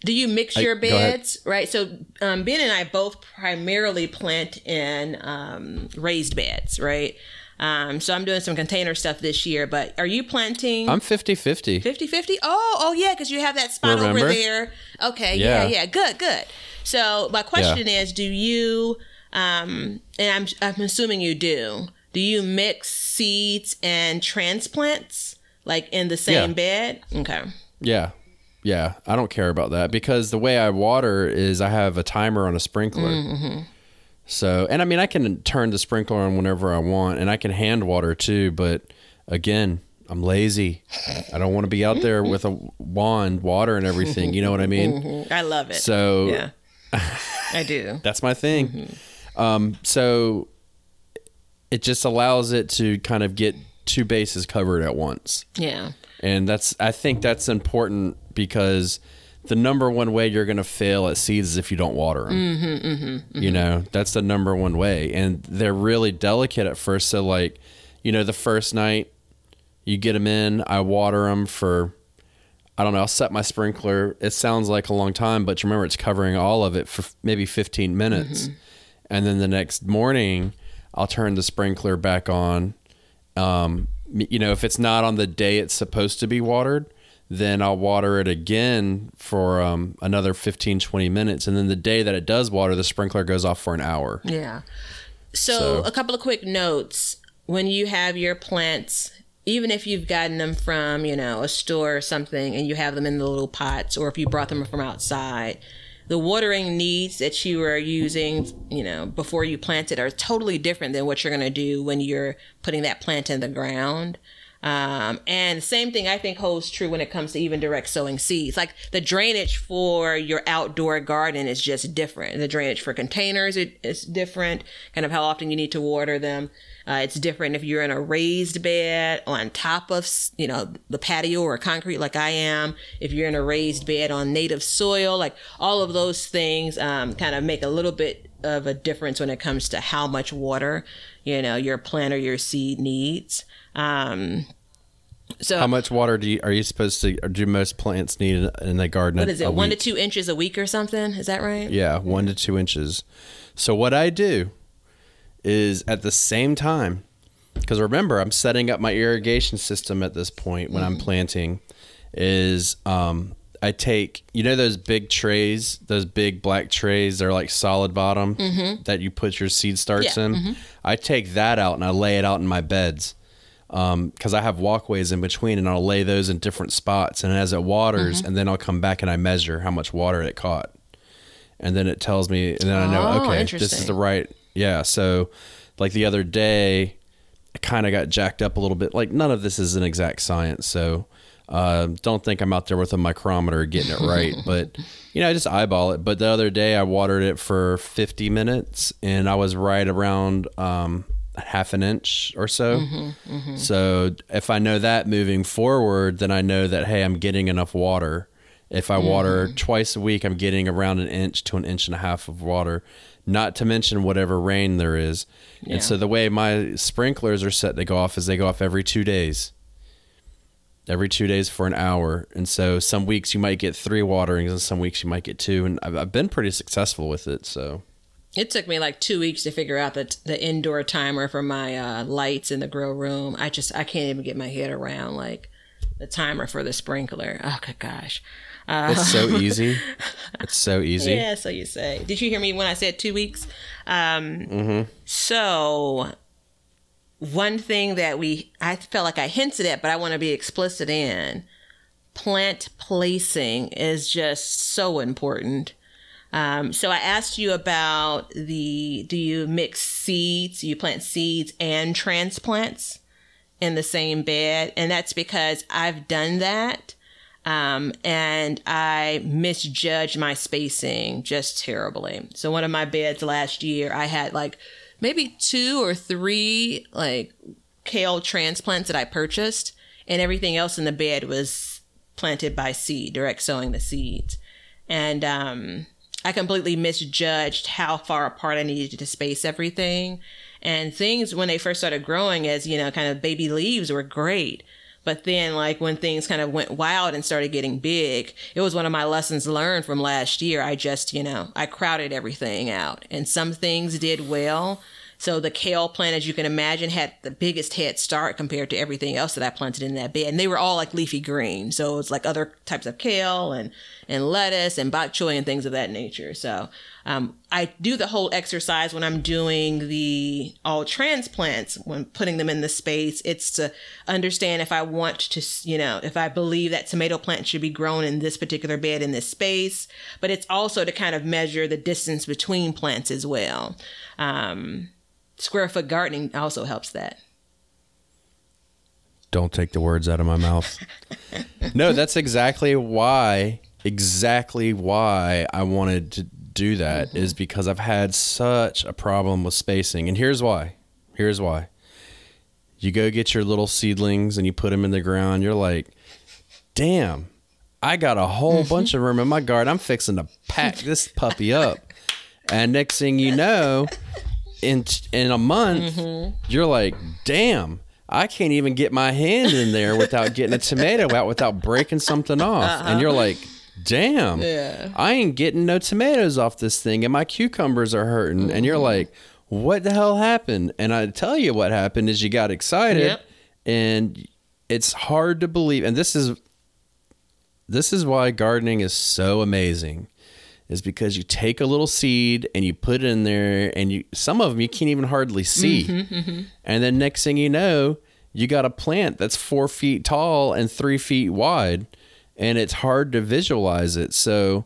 do you mix I- your beds, right? So um, Ben and I both primarily plant in um, raised beds, right? Um, so I'm doing some container stuff this year, but are you planting I'm 50 50. 50 50? Oh, oh yeah, because you have that spot Remember? over there. Okay, yeah. Yeah. yeah, good, good. So my question is, do you um and I'm I'm assuming you do. Do you mix seeds and transplants like in the same Yeah. bed? Okay. Yeah. Yeah. I don't care about that because the way I water is I have a timer on a sprinkler. Mm-hmm. So, and I mean, I can turn the sprinkler on whenever I want and I can hand water too. But again, I'm lazy. I don't want to be out there with a wand water, and everything. You know what I mean? I love it. So yeah. I do. that's my thing. Mm-hmm. Um, so it just allows it to kind of get two bases covered at once. Yeah. And that's I think that's important because the number one way you're going to fail at seeds is if you don't water them. Mm-hmm, You know, that's the number one way. And they're really delicate at first. So, like, you know, the first night you get them in, I water them for, I don't know, I'll set my sprinkler. It sounds like a long time, but remember, it's covering all of it for maybe 15 minutes. And then the next morning, I'll turn the sprinkler back on um, you know, if it's not on the day it's supposed to be watered, then I'll water it again for um, another 15, 20 minutes. And then the day that it does water, the sprinkler goes off for an hour. Yeah. So, So- a couple of quick notes when you have your plants, even if you've gotten them from, you know, a store or something and you have them in the little pots or if you brought them from outside, the watering needs that you are using, you know, before you plant it are totally different than what you're going to do when you're putting that plant in the ground. Um, and same thing I think holds true when it comes to even direct sowing seeds. Like the drainage for your outdoor garden is just different. The drainage for containers it- is different. Kind of how often you need to water them. Uh, it's different if you're in a raised bed on top of, you know, the patio or concrete like I am. If you're in a raised bed on native soil, like all of those things um, kind of make a little bit of a difference when it comes to how much water, you know, your plant or your seed needs. Um, so How much water do you, are you supposed to, or do most plants need in- the garden? what is it? One to two inches a week or something? Is that right? Yeah, one to two inches. So what I do is at the same time, because remember I'm setting up my irrigation system at this point when I'm mm-hmm. planting, is um, I take you know those big trays, those big black trays, they're like solid bottom mm-hmm. that you put your seed starts Yeah, in. Mm-hmm. I take that out and I lay it out in my beds because I have walkways in between, and I'll lay those in different spots. And as it waters, and then I'll come back and I measure how much water it caught, and then it tells me, and then I know, Oh, okay, this is the right, yeah. So, like the other day, I kind of got jacked up a little bit. Like none of this is an exact science, so uh, don't think I'm out there with a micrometer getting it right. but you know, I just eyeball it. But the other day, I watered it for 50 minutes, and I was right around um, half an inch or so. Mm-hmm, mm-hmm. So if I know that moving forward, then I know that hey, I'm getting enough water. If I water mm-hmm. twice a week, I'm getting around an inch to an inch and a half of water. Not to mention whatever rain there is. Yeah. And so the way my sprinklers are set to go off is they go off every two days. Every two days for an hour. And so some weeks you might get three waterings and some weeks you might get two. And I've, I've been pretty successful with it. So It took me like two weeks to figure out the the indoor timer for my uh, lights in the grill room. I just I can't even get my head around like the timer for the sprinkler. Oh good gosh. It's so easy. It's so easy. Yeah, so you say. Did you hear me when I said two weeks? Um, So, one thing that we, I felt like I hinted at, but I want to be explicit in plant placing is just so important. Um, so, I asked you about the do you mix seeds, do you plant seeds and transplants in the same bed? And that's because I've done that. Um, and I misjudged my spacing just terribly. So one of my beds last year, I had like maybe two or three like kale transplants that I purchased, and everything else in the bed was planted by seed, direct sowing the seeds. And um, I completely misjudged how far apart I needed to space everything. And things when they first started growing as, you know, kind of baby leaves were great. But then, like, when things kind of went wild and started getting big, it was one of my lessons learned from last year. I just, you know, I crowded everything out. And some things did well. So the kale plant, as you can imagine, had the biggest head start compared to everything else that I planted in that bed. And they were all like leafy green. So it's like other types of kale and, and lettuce and bok choy and things of that nature. So um, I do the whole exercise when I'm doing the all transplants, when putting them in the space. It's to understand if I want to, you know, if I believe that tomato plant should be grown in this particular bed in this space. But it's also to kind of measure the distance between plants as well. Um, square foot gardening also helps that. Don't take the words out of my mouth. no, that's exactly why, exactly why I wanted to do that mm-hmm. is because I've had such a problem with spacing. And here's why. Here's why. You go get your little seedlings and you put them in the ground. You're like, damn, I got a whole bunch of room in my garden. I'm fixing to pack this puppy up. And next thing you know, in in a month, mm-hmm. you're like, damn, I can't even get my hand in there without getting a tomato out without breaking something off. And uh-huh. you're like, damn, Yeah. I ain't getting no tomatoes off this thing, and my cucumbers are hurting. And you're mm-hmm. like, what the hell happened? And I tell you what happened is you got excited, Yep. and it's hard to believe. And this is this is why gardening is so amazing is because you take a little seed and you put it in there and you some of them you can't even hardly see mm-hmm, mm-hmm. and then next thing you know you got a plant that's four feet tall and three feet wide and it's hard to visualize it. So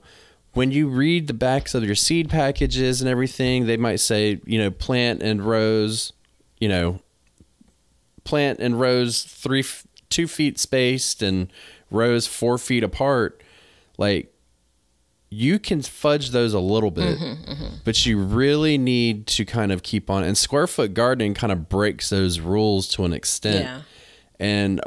when you read the backs of your seed packages and everything they might say you know plant and rows you know plant and rows three two feet spaced and rows four feet apart. Like you can fudge those a little bit mm-hmm, mm-hmm. but you really need to kind of keep on. And square foot gardening kind of breaks those rules to an extent. Yeah. and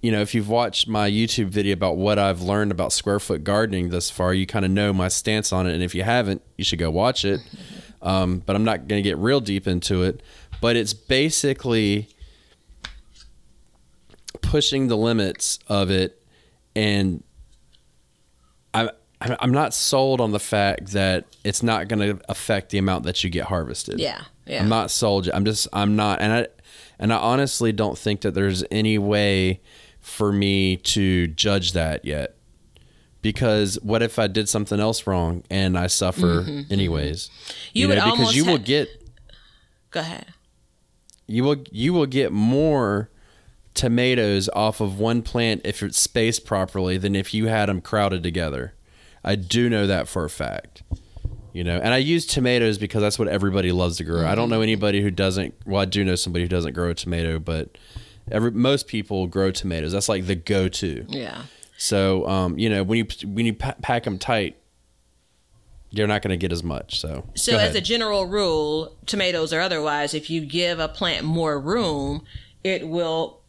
you know if you've watched my youtube video about what i've learned about square foot gardening thus far you kind of know my stance on it and if you haven't you should go watch it um, but i'm not going to get real deep into it but it's basically pushing the limits of it and I, I I'm not sold on the fact that it's not going to affect the amount that you get harvested. Yeah, yeah. I'm not sold. I'm just I'm not and I and I honestly don't think that there's any way for me to judge that yet. Because what if I did something else wrong and I suffer anyways? Mm-hmm, You would because almost you will get Go ahead. you will you will get more tomatoes off of one plant if it's spaced properly than if you had them crowded together. I do know that for a fact. You know, and I use tomatoes because that's what everybody loves to grow. I don't know anybody who doesn't. Well, I do know somebody who doesn't grow a tomato, but every most people grow tomatoes. That's like the go-to. Yeah. So, um, you know, when you when you pa- pack them tight, you're not going to get as much. So, So, as a general rule, tomatoes or otherwise, if you give a plant more room, it will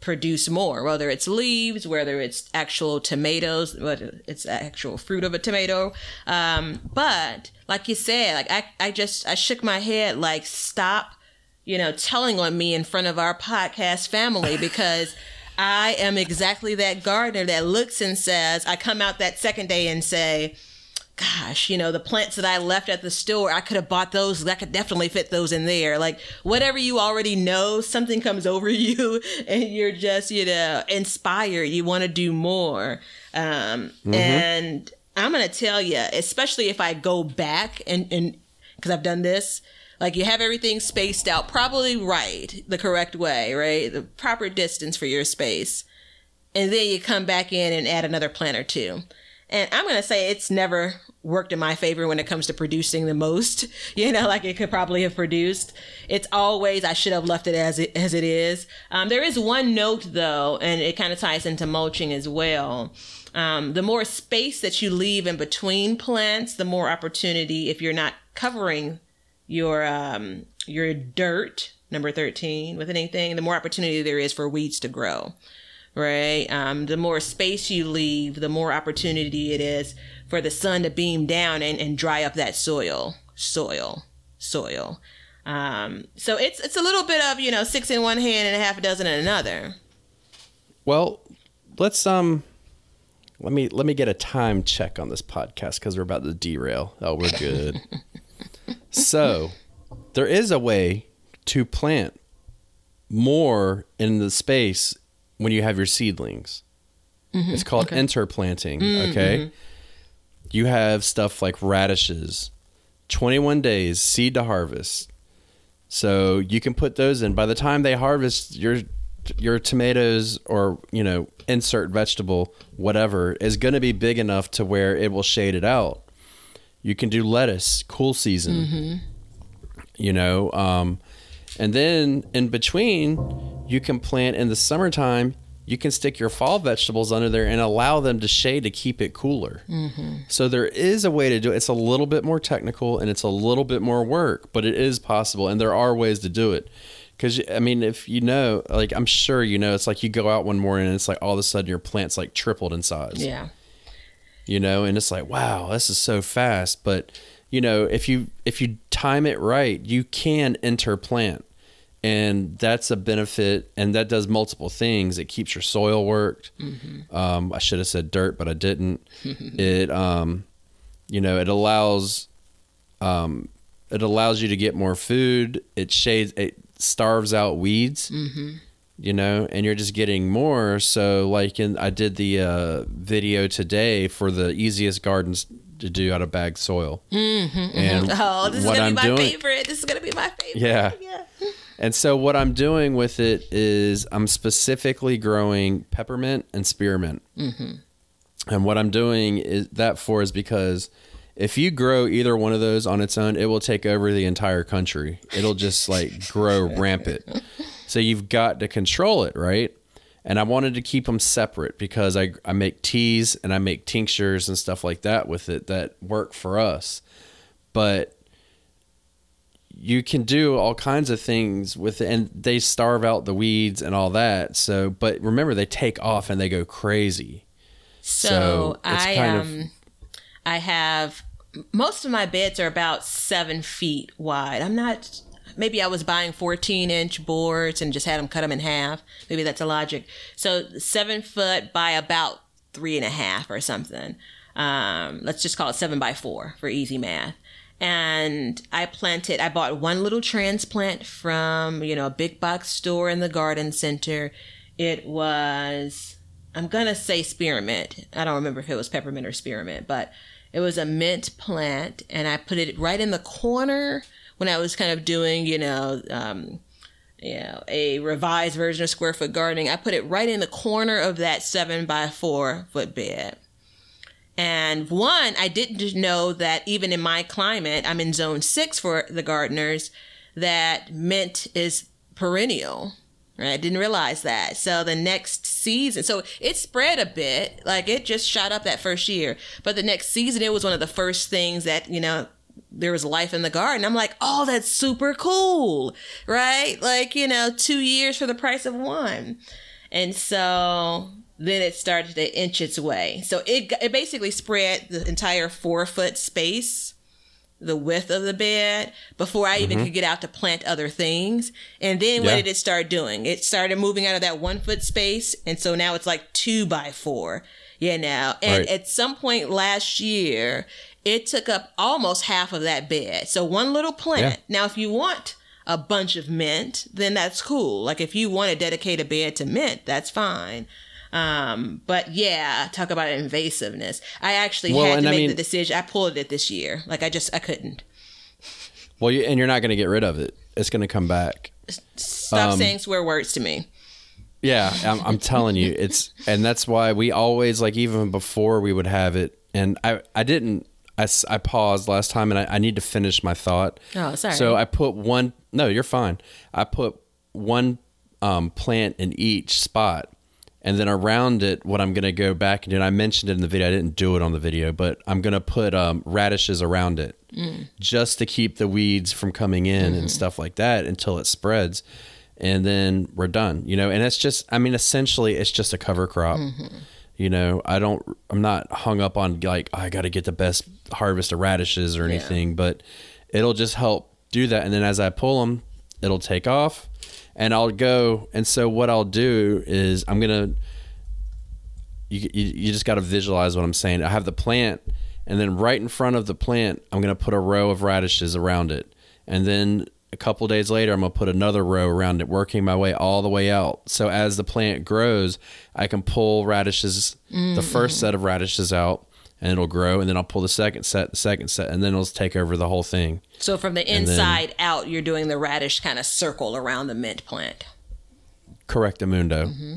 produce more, whether it's leaves, whether it's actual tomatoes, whether it's actual fruit of a tomato. Um, but like you said, like I, I just, I shook my head, like, stop, you know, telling on me in front of our podcast family because I am exactly that gardener that looks and says, I come out that second day and say, gosh, you know, the plants that I left at the store, I could have bought those. I could definitely fit those in there. Like whatever you already know, something comes over you and you're just, you know, inspired. You want to do more. Um, mm-hmm. And I'm going to tell you, especially if I go back and, and, because I've done this, like you have everything spaced out probably right, the correct way, right? The proper distance for your space. And then you come back in and add another plant or two. And I'm going to say it's never worked in my favor when it comes to producing the most, you know, like it could probably have produced. It's always, I should have left it as it, as it is. Um, there is one note though, and it kind of ties into mulching as well. Um, the more space that you leave in between plants, the more opportunity, if you're not covering your, um, your dirt, number 13, with anything, the more opportunity there is for weeds to grow right? Um, the more space you leave, the more opportunity it is for the sun to beam down and, and dry up that soil, soil, soil. Um, so it's it's a little bit of you know six in one hand and a half a dozen in another. Well, let's um, let me let me get a time check on this podcast because we're about to derail. Oh, we're good. so, there is a way to plant more in the space when you have your seedlings. Mm-hmm. It's called okay. interplanting. Mm-hmm. Okay. You have stuff like radishes, 21 days seed to harvest. So you can put those in. By the time they harvest your your tomatoes or you know insert vegetable whatever is going to be big enough to where it will shade it out. You can do lettuce, cool season. Mm-hmm. You know, um, and then in between, you can plant in the summertime. You can stick your fall vegetables under there and allow them to shade to keep it cooler. Mm-hmm. So there is a way to do it. It's a little bit more technical and it's a little bit more work, but it is possible, and there are ways to do it. Because I mean, if you know, like I'm sure you know, it's like you go out one morning and it's like all of a sudden your plant's like tripled in size. Yeah. You know, and it's like, wow, this is so fast. But you know, if you if you time it right, you can interplant. And that's a benefit, and that does multiple things. It keeps your soil worked. Mm-hmm. Um, I should have said dirt, but I didn't. it, um, you know, it allows, um, it allows you to get more food. It shades, it starves out weeds. Mm-hmm you know, and you're just getting more. So, like, in I did the uh, video today for the easiest gardens to do out of bagged soil. Mm-hmm, mm-hmm. and oh, this is gonna I'm be my doing, favorite. This is gonna be my favorite. Yeah. yeah. And so what I'm doing with it is I'm specifically growing peppermint and spearmint. Mm-hmm. And what I'm doing is that for is because if you grow either one of those on its own, it will take over the entire country. It'll just like grow rampant. So you've got to control it, right? And I wanted to keep them separate because I, I make teas and I make tinctures and stuff like that with it that work for us. But you can do all kinds of things with it and they starve out the weeds and all that. So, but remember, they take off and they go crazy. So, so I um, of, I have most of my beds are about seven feet wide. I'm not maybe I was buying 14 inch boards and just had them cut them in half. Maybe that's a logic. So seven foot by about three and a half or something. Um, let's just call it seven by four for easy math. And I planted, I bought one little transplant from, you know, a big box store in the garden center. It was, I'm going to say spearmint. I don't remember if it was peppermint or spearmint, but it was a mint plant. And I put it right in the corner when I was kind of doing, you know, um, you know, a revised version of square foot gardening, I put it right in the corner of that seven by four foot bed. And one, I didn't know that even in my climate, I'm in zone six for the gardeners, that mint is perennial. Right? I didn't realize that. So the next season, so it spread a bit, like it just shot up that first year. But the next season, it was one of the first things that, you know, there was life in the garden. I'm like, oh, that's super cool, right? Like, you know, two years for the price of one. And so then it started to inch its way. So it, it basically spread the entire four foot space the width of the bed before I even mm-hmm. could get out to plant other things. And then what did it start doing? It started moving out of that one foot space. And so now it's like two by four, you know. And Right. at some point last year, it took up almost half of that bed. So one little plant. Now, if you want a bunch of mint, then that's cool. Like if you want to dedicate a bed to mint, that's fine. Um, but yeah, talk about invasiveness. I actually Well, had to I make mean- the decision. I pulled it this year. Like I just I couldn't. Well, you, and you're not going to get rid of it. It's going to come back. Stop Um, saying swear words to me. Yeah, I'm, I'm telling you, it's and that's why we always like even before we would have it, and I I didn't I, I paused last time and I, I need to finish my thought. Oh, sorry. So I put one. No, you're fine. I put one um, plant in each spot, and then around it, what I'm gonna go back and do. And I mentioned it in the video. I didn't do it on the video, but I'm gonna put um, radishes around it, just to keep the weeds from coming in and stuff like that until it spreads, and then we're done. You know, and it's just. I mean, essentially, it's just a cover crop. You know, I don't. I'm not hung up on like I got to get the best harvest of radishes or anything, but it'll just help do that. And then as I pull them, it'll take off, and I'll go. And so what I'll do is I'm gonna. You you, you just got to visualize what I'm saying. I have the plant, and then right in front of the plant, I'm gonna put a row of radishes around it, and then a couple days later, I'm gonna put another row around it, working my way all the way out. So as the plant grows, I can pull radishes, the first set of radishes out, and it'll grow, and then I'll pull the second set, the second set, and then it'll take over the whole thing. So from the And then- inside out, you're doing the radish kind of circle around the mint plant. Correctamundo. Mm-hmm.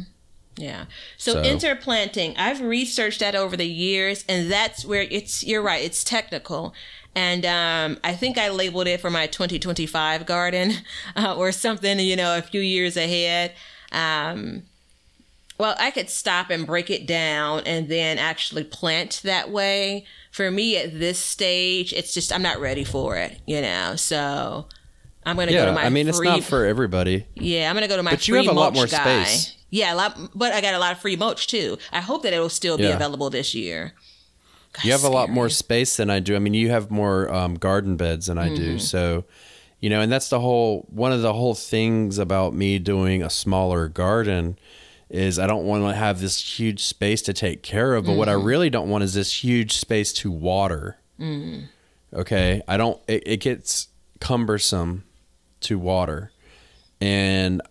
Yeah. So, So- interplanting, I've researched that over the years, and that's where it's. You're right. It's technical, and um, I think I labeled it for my 2025 garden uh, or something. You know, a few years ahead. Um, well, I could stop and break it down and then actually plant that way. For me, at this stage, it's just I'm not ready for it. You know, so. I'm gonna go to my. I mean it's not for everybody. yeah, I'm gonna go to my But you free have a lot more guy. space. Yeah, a lot, but I got a lot of free mulch too. I hope that it'll still be Yeah. available this year. You have a lot more space than I do. I mean, you have more um, garden beds than I Mm-hmm. do. So, you know, and that's the whole one of the whole things about me doing a smaller garden is I don't want to have this huge space to take care of. But what I Mm-hmm. really don't want is this huge space to water. Mm-hmm. Okay, I don't. It, it gets cumbersome to water, and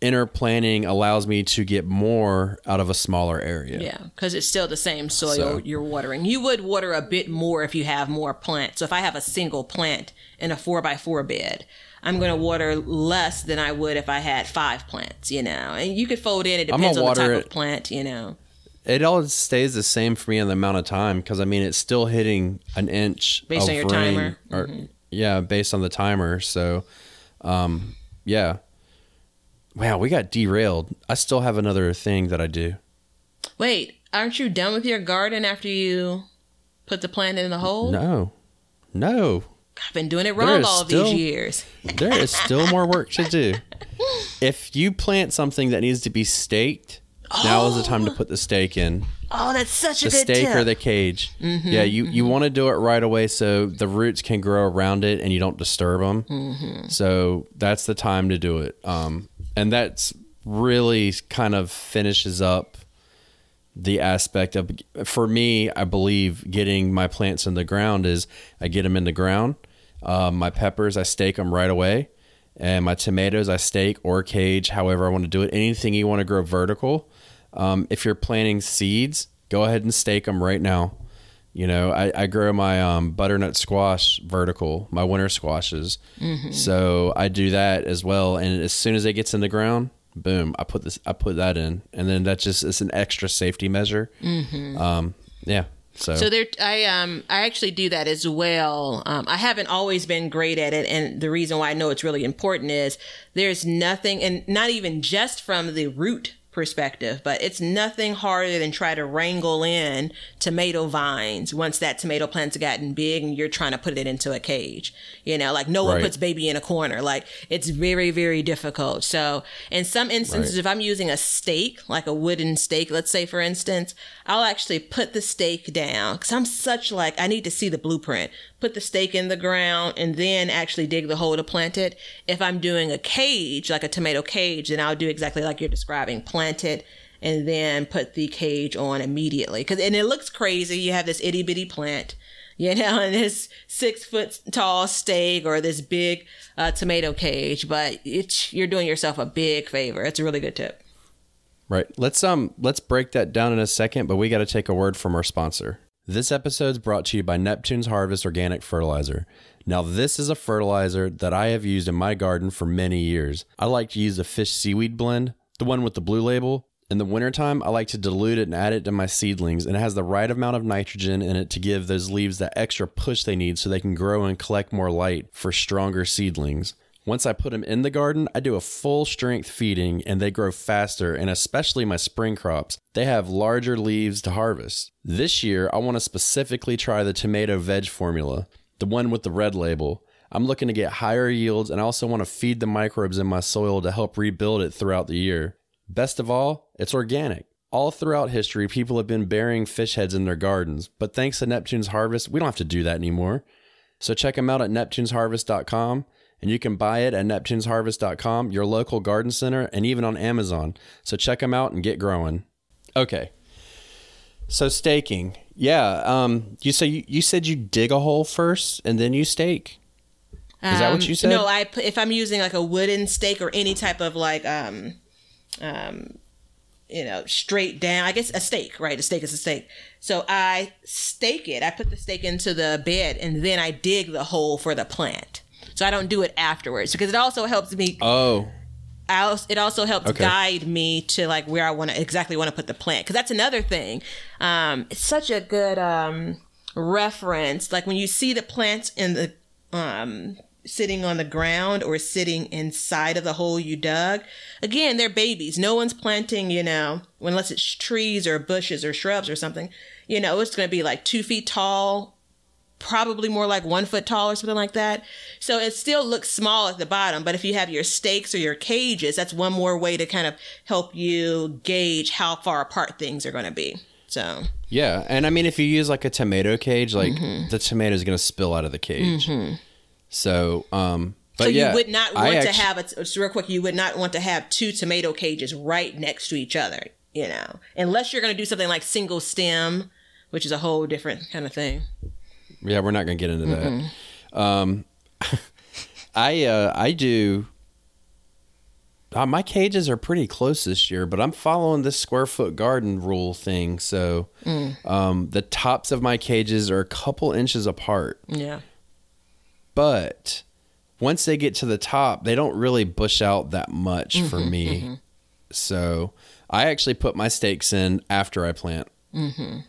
interplanting allows me to get more out of a smaller area. Yeah, because it's still the same soil So- you're watering. You would water a bit more if you have more plants. So if I have a single plant in a four by four bed, I'm going to water less than I would if I had five plants. You know, and you could fold in. It depends on the type water of plant. You know. it all stays the same for me in the amount of time because I mean it's still hitting an inch Based on your timer? or yeah, based on the timer. So, um, yeah. Wow, we got derailed. I still have another thing that I do. Wait, aren't you done with your garden after you put the plant in the hole? No, no, I've been doing it wrong all still- these years. there is still more work to do. If you plant something that needs to be staked, now is the time to oh. put the stake in. Oh, that's such a the good stake tip. or the cage. Mm-hmm, yeah, you, you mm-hmm. want to do it right away so the roots can grow around it and you don't disturb them. Mm-hmm. So that's the time to do it. Um, and that's really kind of finishes up the aspect of for me. I believe getting my plants in the ground is I get them in the ground. Um, my peppers I stake them right away, and my tomatoes I stake or cage, however I want to do it. Anything you want to grow vertical. Um, if you're planting seeds, go ahead and stake them right now. You know, I, I grow my um, butternut squash vertical, my winter squashes. So I do that as well. And as soon as it gets in the ground, boom, I put this, I put that in, and then that just is an extra safety measure. Um, yeah. So, So there, I um, I actually do that as well. Um, I haven't always been great at it, and the reason why I know it's really important is there's nothing, and not even just from the root perspective, but it's nothing harder than try to wrangle in tomato vines once that tomato plant's gotten big and you're trying to put it into a cage. You know, like no one Right. puts baby in a corner. Like it's very, very difficult. So in some instances, Right. if I'm using a stake, like a wooden stake, let's say for instance, I'll actually put the stake down because I'm such like I need to see the blueprint. Put the stake in the ground and then actually dig the hole to plant it. If I'm doing a cage, like a tomato cage, then I'll do exactly like you're describing. Plant it and then put the cage on immediately. Cause and it looks crazy. You have this itty bitty plant, you know, and this six foot tall stake or this big uh, tomato cage, but it's you're doing yourself a big favor. It's a really good tip. Right. Let's um let's break that down in a second, but we got to take a word from our sponsor. This episode is brought to you by Neptune's Harvest Organic Fertilizer. Now, this is a fertilizer that I have used in my garden for many years. I like to use the fish seaweed blend, the one with the blue label. In the wintertime, I like to dilute it and add it to my seedlings, and it has the right amount of nitrogen in it to give those leaves that extra push they need so they can grow and collect more light for stronger seedlings. Once I put them in the garden, I do a full strength feeding and they grow faster, and especially my spring crops, they have larger leaves to harvest. This year, I want to specifically try the tomato veg formula, the one with the red label. I'm looking to get higher yields and I also want to feed the microbes in my soil to help rebuild it throughout the year. Best of all, it's organic. All throughout history, people have been burying fish heads in their gardens, but thanks to Neptune's Harvest, we don't have to do that anymore. So check them out at neptunesharvest.com and you can buy it at neptunesharvest.com, your local garden center, and even on Amazon. So check them out and get growing. Okay. So staking. Yeah, um you say you, you said you dig a hole first and then you stake. Is that what you said? Um, No, I if I'm using like a wooden stake or any type of like um um you know straight down. I guess a stake, right? A stake is a stake. So I stake it. I put the stake into the bed and then I dig the hole for the plant. So I don't do it afterwards because it also helps me. Oh, I als- it also helps Okay. guide me to like where I want to exactly want to put the plant because that's another thing. Um, it's such a good um, reference. Like when you see the plants in the um, sitting on the ground or sitting inside of the hole you dug. Again, they're babies. No one's planting, you know, unless it's trees or bushes or shrubs or something. You know, it's going to be like two feet tall, probably more like one foot tall or something like that. So it still looks small at the bottom, but if you have your stakes or your cages, that's one more way to kind of help you gauge how far apart things are going to be. So, yeah. And I mean, if you use like a tomato cage, like the tomato is going to spill out of the cage. So, um, but so yeah, you would not I want to have a just real quick. You would not want to have two tomato cages right next to each other. You know, unless you're going to do something like single stem, which is a whole different kind of thing. Yeah, we're not going to get into that. Um, I uh, I do. Uh, my cages are pretty close this year, but I'm following this square foot garden rule thing. So um, the tops of my cages are a couple inches apart, Yeah. but once they get to the top, they don't really bush out that much for me. So I actually put my stakes in after I plant. Mm-hmm.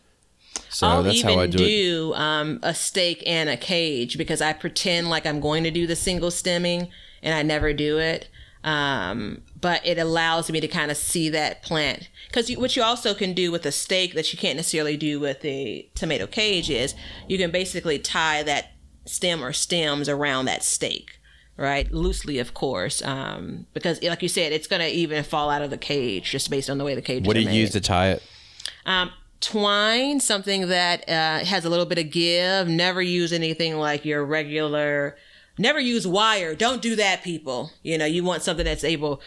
So I'll that's even how I do, do, um, a stake and a cage because I pretend like I'm going to do the single stemming and I never do it. Um, but it allows me to kind of see that plant because what you also can do with a stake that you can't necessarily do with a tomato cage is you can basically tie that stem or stems around that stake right loosely of course um, because like you said it's going to even fall out of the cage just based on the way the cage What do you made. use to tie it? Um, twine, something that uh, has a little bit of give. Never use anything like your regular. Never use wire. Don't do that, people. You know, you want something that's able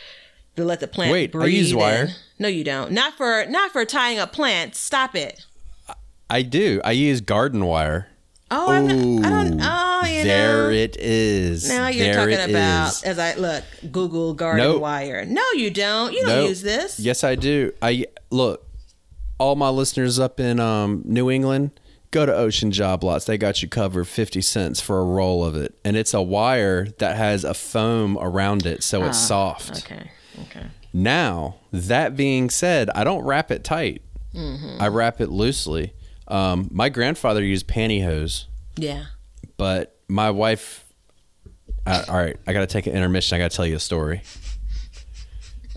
to let the plant Wait, I breathe. use in. wire. No, you don't. Not for not for tying up plants. Stop it. I do. I use garden wire. Oh, I'm not, I don't. Oh, you there know. it is. now you're There talking about is. as I look Google garden Nope. wire. No, you don't. You don't Nope. use this. Yes, I do. I look. All my listeners up in um, New England, go to Ocean Job Lots. They got you covered fifty cents for a roll of it, and it's a wire that has a foam around it, so it's soft. Okay. Okay. Now, that being said, I don't wrap it tight. I wrap it loosely. Um, my grandfather used pantyhose. Yeah. but my wife uh, all right i gotta take an intermission i gotta tell you a story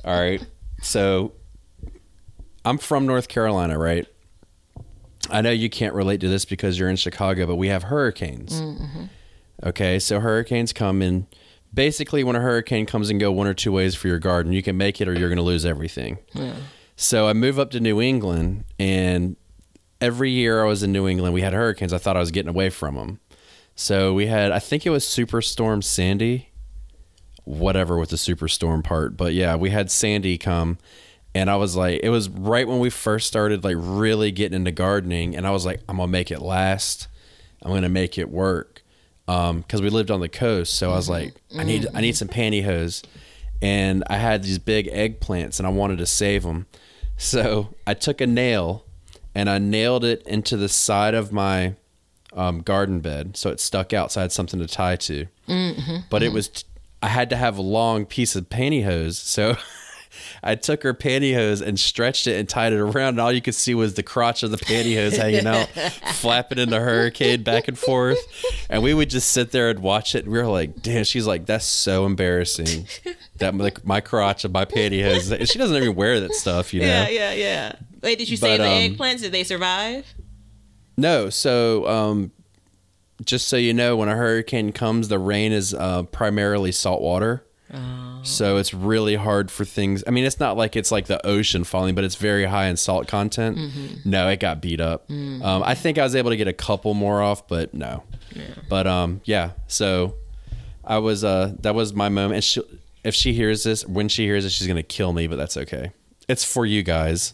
all right so I'm from North Carolina, right? I know you can't relate to this because you're in Chicago, but we have hurricanes. Mm-hmm. Okay, so hurricanes come in. Basically, when a hurricane comes and go one or two ways for your garden, you can make it or you're going to lose everything. So I move up to New England, and every year I was in New England, we had hurricanes. I thought I was getting away from them. So we had, I think it was Superstorm Sandy, whatever with the superstorm part. But yeah, we had Sandy come, and I was like, it was right when we first started like really getting into gardening, and I was like, I'm gonna make it last. I'm gonna make it work, um, because we lived on the coast. So I was mm-hmm. like, I need, I need some pantyhose, and I had these big eggplants, and I wanted to save them. So I took a nail, and I nailed it into the side of my um, garden bed, so it stuck out. So I had something to tie to. Mm-hmm. But it mm-hmm. was, t- I had to have a long piece of pantyhose, so. I took her pantyhose and stretched it and tied it around, and all you could see was the crotch of the pantyhose hanging out, flapping in the hurricane back and forth. And we would just sit there and watch it. And we were like, "Damn!" She's like, "That's so embarrassing." That like my crotch of my pantyhose. And She doesn't even wear that stuff, you know. Yeah, yeah, yeah. Wait, did you But, save the um, eggplants? Did they survive? No, so um, just so you know, when a hurricane comes, the rain is uh, primarily salt water. So it's really hard for things. I mean, it's not like it's like the ocean falling, but it's very high in salt content. No, it got beat up. Um, I think I was able to get a couple more off, but no. But um, yeah. So I was uh, that was my moment. And she, if she hears this, when she hears it, she's gonna kill me, but that's okay. It's for you guys.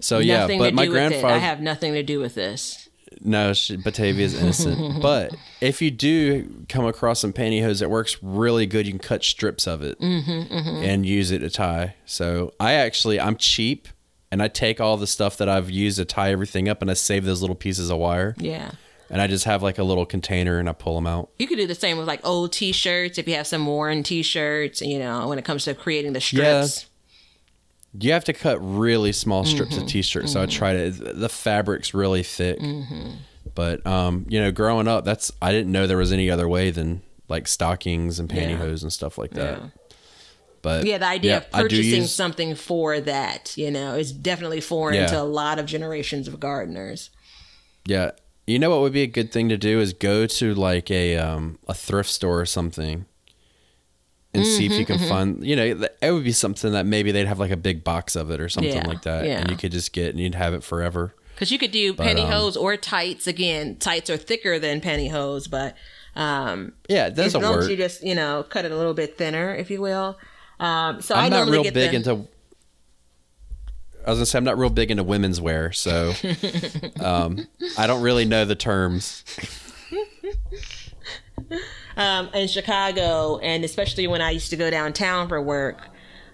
So yeah, nothing but to my do with it. grandfather. I have nothing to do with this. No, she, Batavia is innocent. but if you do come across some pantyhose that works really good, you can cut strips of it mm-hmm, mm-hmm. and use it to tie. So I actually, I'm cheap and I take all the stuff that I've used to tie everything up and I save those little pieces of wire. Yeah. And I just have like a little container and I pull them out. You could do the same with like old t-shirts if you have some worn t-shirts, you know, when it comes to creating the strips. Yeah. You have to cut really small strips of t-shirts. So I try to, the fabric's really thick. But, um, you know, growing up, that's, I didn't know there was any other way than like stockings and Yeah. pantyhose and stuff like that. Yeah. But Yeah, the idea yeah, of purchasing use- something for that, you know, is definitely foreign Yeah. to a lot of generations of gardeners. Yeah. You know what would be a good thing to do is go to like a um a thrift store or something and see if you Mm-hmm, can find you know it would be something that maybe they'd have like a big box of it or something Yeah, like that and you could just get and you'd have it forever. Because you could do um, pantyhose or tights. Again, tights are thicker than pantyhose, but um, Yeah, it as doesn't long work. as you just, you know, cut it a little bit thinner, if you will. Um, so I I'm not real get big the, into I was gonna say I'm not real big into women's wear, so um, I don't really know the terms. um, in Chicago, and especially when I used to go downtown for work,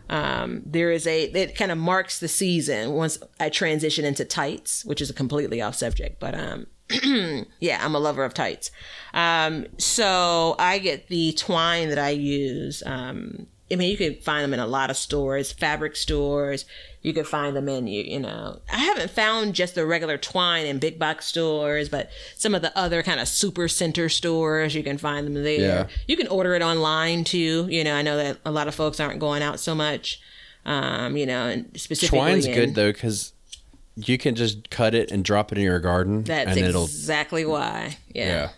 um, there is a it kind of marks the season once I transition into tights, which is a completely off subject, but um, yeah, I'm a lover of tights. Um, so I get the twine that I use. Um, I mean, you can find them in a lot of stores, fabric stores. You can find them in you, you know. I haven't found just the regular twine in big box stores, but some of the other kind of super center stores, you can find them there. Yeah. You can order it online too. You know, I know that a lot of folks aren't going out so much. Um, you know, and specifically Twine's in- good though because you can just cut it and drop it in your garden, That's and it'll exactly why. Yeah. yeah.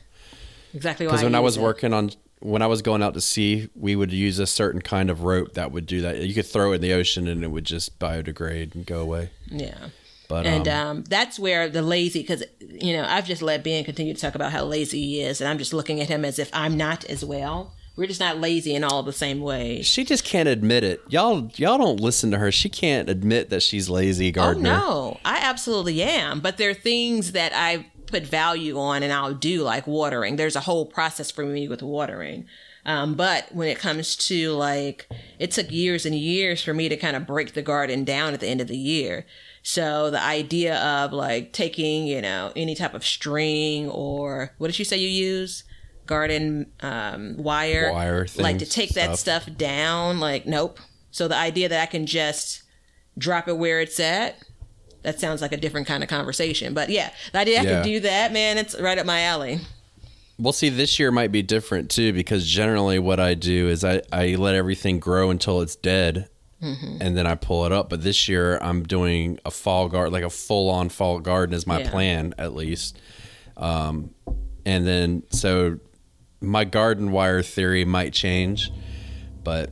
Exactly why. Because when I was it. working on, when I was going out to sea, we would use a certain kind of rope that would do that. You could throw it in the ocean and it would just biodegrade and go away. Yeah. But And um, um, that's where the lazy, because you know, I've just let Ben continue to talk about how lazy he is, and I'm just looking at him as if I'm not as well. We're just not lazy in all the same way. she just can't admit it. Y'all, y'all don't listen to her. She can't admit that she's lazy Oh no, I absolutely am. But there are things that I put value on, and I'll do like watering. There's a whole process for me with watering. Um, but when it comes to like, it took years and years for me to kind of break the garden down at the end of the year. So the idea of like taking, you know, any type of string or what did you say you use? Garden um, wire, Wire like to things, take that stuff. stuff down. Like, nope. So the idea that I can just drop it where it's at, that sounds like a different kind of conversation. But yeah, the idea I Yeah. can do that, man, it's right up my alley. Well, see, this year might be different too because generally what I do is I, I let everything grow until it's dead and then I pull it up. But this year I'm doing a fall garden, like a full on fall garden is my Yeah. plan at least. Um, and then so my garden wire theory might change, but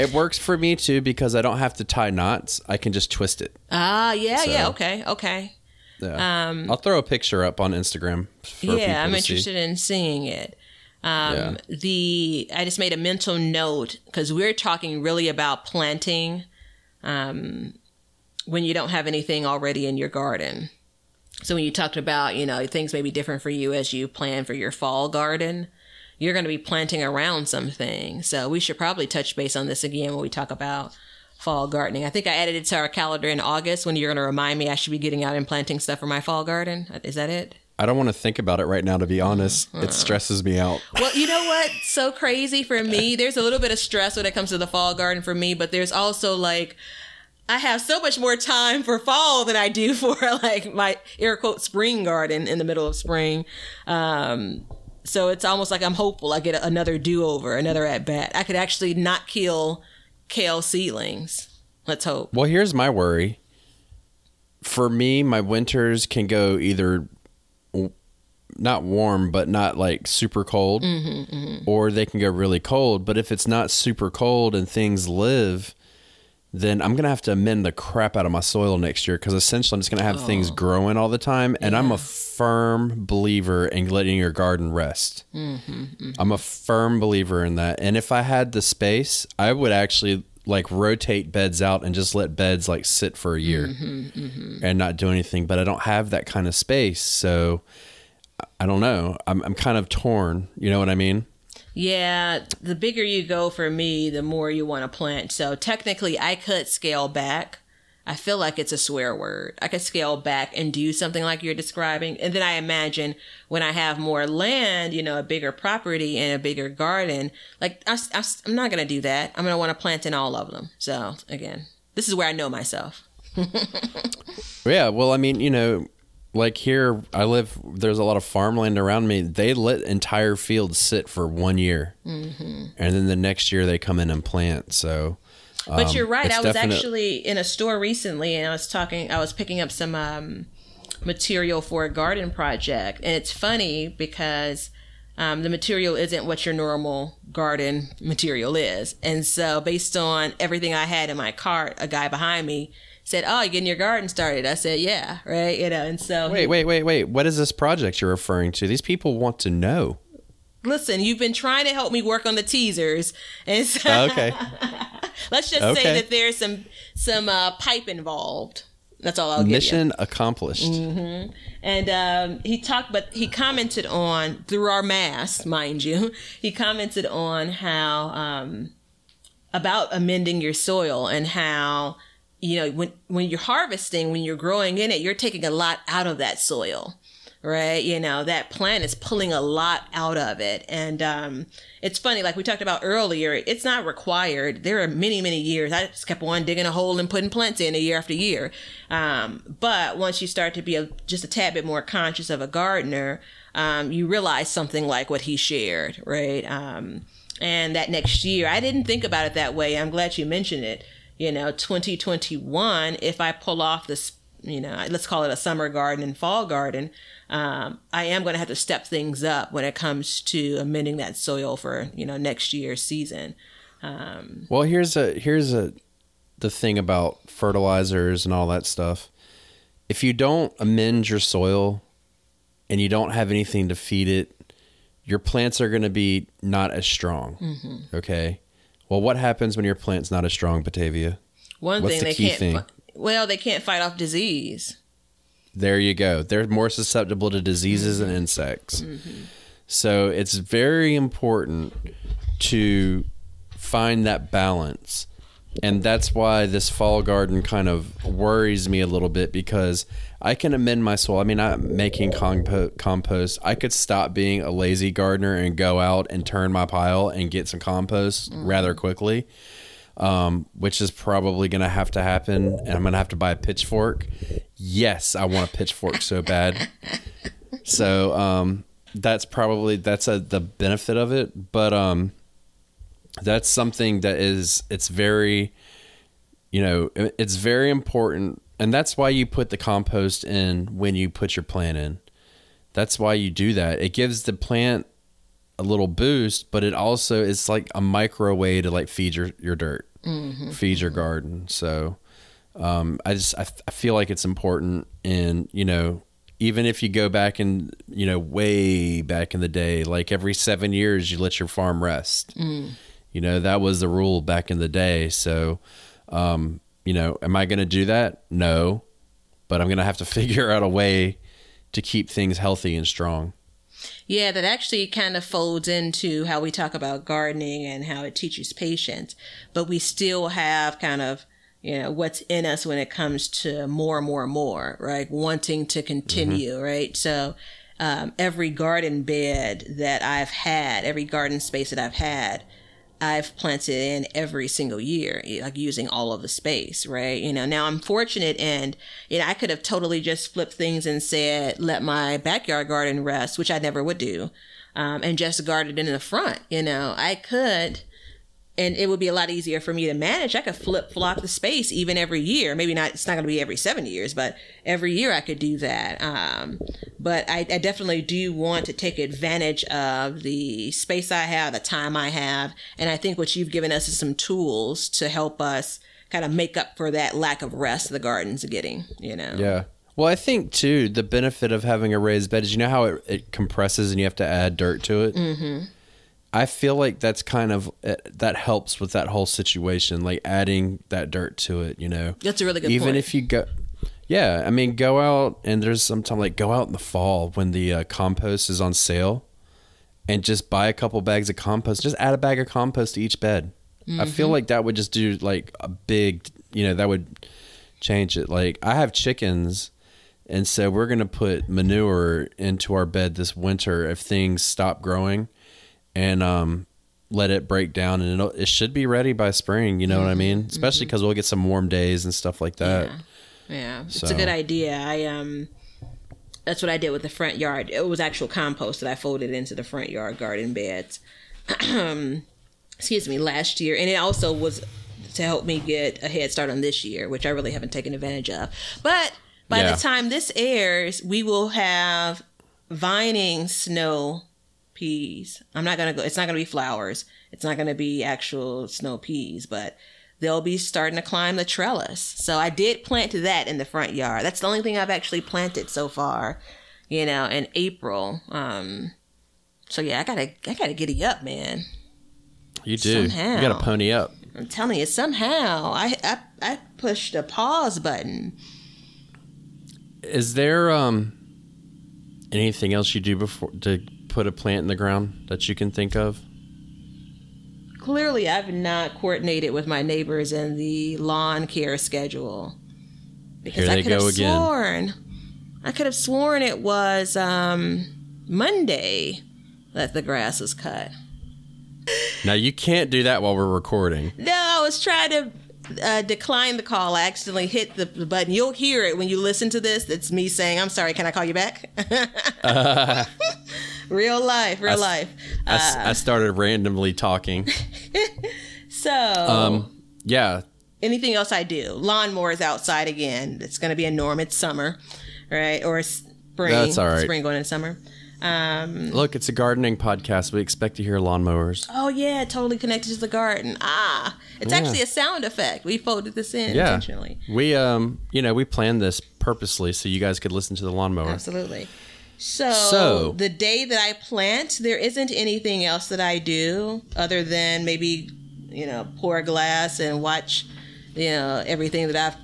it works for me too because I don't have to tie knots. I can just twist it. Ah, yeah, yeah. Okay, okay. Yeah. I'll throw a picture up on Instagram. For people Um, yeah, I'm to see. interested in seeing it. Um, The I just made a mental note because we're talking really about planting um, when you don't have anything already in your garden. So when you talked about you know things may be different for you as you plan for your fall garden, you're going to be planting around something. So we should probably touch base on this again when we talk about fall gardening. I think I added it to our calendar in August when you're going to remind me I should be getting out and planting stuff for my fall garden. Is that it? I don't want to think about it right now, to be honest. It stresses me out. Well, you know what? So crazy for me. There's a little bit of stress when it comes to the fall garden for me, but there's also like I have so much more time for fall than I do for like my air quote spring garden in the middle of spring. Um, so it's almost like I'm hopeful I get another do over, another at bat. I could actually not kill kale seedlings. Let's hope. Well, here's my worry. For me, my winters can go either w- not warm, but not like super cold, mm-hmm, mm-hmm. or they can go really cold. But if it's not super cold and things live, then I'm gonna have to amend the crap out of my soil next year because essentially I'm just gonna have oh. things growing all the time. And I'm a firm believer in letting your garden rest. Mm-hmm, mm-hmm. I'm a firm believer in that. And if I had the space, I would actually like rotate beds out and just let beds like sit for a year mm-hmm, and not do anything. But I don't have that kind of space. So I- I don't know. I'm, I'm kind of torn. You know what I mean? Yeah, the bigger you go for me, the more you want to plant. So technically, I could scale back. I feel like it's a swear word. I could scale back and do something like you're describing. And then I imagine when I have more land, you know, a bigger property and a bigger garden, like I, am not going to do that. I'm going to want to plant in all of them. So again, this is where I know myself. Yeah, well, I mean, you know, like here I live. There's a lot of farmland around me. They let entire fields sit for one year, mm-hmm. and then the next year they come in and plant. So, But um, you're right. I was definite- actually in a store recently and I was talking, I was picking up some um, material for a garden project. And it's funny because um, the material isn't what your normal garden material is. And so, based on everything I had in my cart, a guy behind me said, Oh, you're getting your garden started? I said, Yeah, right. You know, and so, Wait, wait, wait, wait. What is this project you're referring to? These people want to know. listen, you've been trying to help me work on the teasers. And so, Oh, Okay. let's just Okay. say that there's some, some uh, pipe involved. That's all I'll give you. Mission accomplished. And um, he talked, but he commented on through our mass, mind you. He commented on how um, about amending your soil and how you know when when you're harvesting, when you're growing in it, you're taking a lot out of that soil, right? You know that plant is pulling a lot out of it, and um, it's funny. Like we talked about earlier, it's not required. There are many many years. I just kept on digging a hole and putting plants in a year after year. Um, but once you start to be a, just a tad bit more conscious of a gardener, um, you realize something like what he shared, right? Um, and that next year, I didn't think about it that way. I'm glad you mentioned it. You know, 2021, if I pull off this, you know, let's call it a summer garden and fall garden, um, I am going to have to step things up when it comes to amending that soil for, you know, next year's season. um, Well, here's a here's a the thing about fertilizers and all that stuff. If you don't amend your soil and you don't have anything to feed it, your plants are going to be not as strong. Okay. Well, what happens when your plant's not as strong, Batavia? One What's thing the they key can't, thing? well, they can't fight off disease. There you go. They're more susceptible to diseases and insects. Mm-hmm. So it's very important to find that balance. And that's why this fall garden kind of worries me a little bit because I can amend my soil. I mean, I'm making compo- compost. I could stop being a lazy gardener and go out and turn my pile and get some compost rather quickly um, which is probably going to have to happen. And I'm going to have to buy a pitchfork. Yes, I want a pitchfork so bad. So um, that's probably that's a, the benefit of it. But um, that's something that is it's very you know, it's very important. And that's why you put the compost in when you put your plant in. That's why you do that. It gives the plant a little boost, but it also is like a micro way to like feed your, your dirt, feed your garden. So um, I just I, I feel like it's important, and you know, even if you go back and you know way back in the day, like every seven years, you let your farm rest. You know that was the rule back in the day. So, um, you know, am I going to do that? No, but I'm going to have to figure out a way to keep things healthy and strong. Yeah, that actually kind of folds into how we talk about gardening and how it teaches patience. But we still have kind of, you know, what's in us when it comes to more and more and more, right? Wanting to continue, right? So, um, every garden bed that I've had, every garden space that I've had, I've planted in every single year, like using all of the space, right? You know, now I'm fortunate and, you know, I could have totally just flipped things and said, let my backyard garden rest, which I never would do, um, and just garden in the front. You know, I could, and it would be a lot easier for me to manage. I could flip flop the space even every year. Maybe not, it's not going to be every seven years, but every year I could do that. Um, but I, I definitely do want to take advantage of the space I have, the time I have. And I think what you've given us is some tools to help us kind of make up for that lack of rest the gardens are getting, you know? Yeah. Well, I think too the benefit of having a raised bed is you know how it, it compresses and you have to add dirt to it. Mm-hmm. I feel like that's kind of uh, that helps with that whole situation, like adding that dirt to it. You know, That's a really good even point. if you go. Yeah, I mean, go out and there's sometimes like go out in the fall when the uh, compost is on sale, and just buy a couple bags of compost. Just add a bag of compost to each bed. I feel Mm-hmm. like that would just do like a big, you know, that would change it. Like I have chickens, and so we're gonna put manure into our bed this winter if things stop growing, and um, let it break down, and it'll, it should be ready by spring. You know what I mean? Especially because we'll get some warm days and stuff like that. Mm-hmm. Yeah, yeah, it's a good idea. I um, that's what I did with the front yard. It was actual compost that I folded into the front yard garden beds. Excuse me, last year, and it also was to help me get a head start on this year, which I really haven't taken advantage of. But by Yeah. the time this airs, we will have vining snow peas. I'm not gonna go. It's not gonna be flowers. It's not gonna be actual snow peas, but they'll be starting to climb the trellis. So I did plant that in the front yard. That's the only thing I've actually planted so far. You know, in April. Um. So yeah, I gotta, I gotta giddy up, man. You do. You gotta pony up. I'm telling you, somehow I, I, I pushed the pause button. Is there um anything else you do before to put a plant in the ground that you can think of? Clearly, I've not coordinated with my neighbors in the lawn care schedule. Because Here I could have again. sworn, I could have sworn it was um, Monday that the grass was cut. Now you can't do that while we're recording. No, I was trying to uh, decline the call. I accidentally hit the the button. You'll hear it when you listen to this. It's me saying, "I'm sorry. Can I call you back?" real life, real I life. I, Uh. I started randomly talking. So, Um, yeah, anything else I do? Lawnmowers outside again. It's going to be a norm. It's summer, right? Or spring. That's all right. Spring going into summer. Um, look, it's a gardening podcast. We expect to hear lawnmowers. oh yeah, totally connected to the garden. Ah, it's Yeah. actually a sound effect. We folded this in Yeah, intentionally. we um, you know, we planned this purposely so you guys could listen to the lawnmower. Absolutely. So, So- the day that I plant, there isn't anything else that I do other than maybe, you know, pour a glass and watch, you know, everything that I've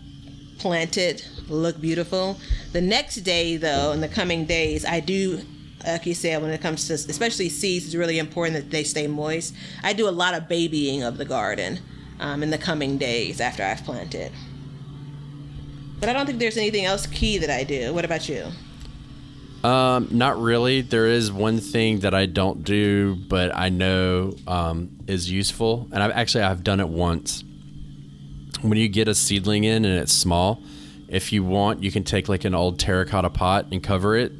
planted look beautiful. The next day, though, in the coming days, I do, like you said, when it comes to especially seeds, it's really important that they stay moist. I do a lot of babying of the garden um, in the coming days after I've planted. But I don't think there's anything else key that I do. What about you? Um, not really. There is one thing that I don't do, but I know um, is useful, and I've actually I've done it once. When you get a seedling in and it's small, if you want, you can take like an old terracotta pot and cover it,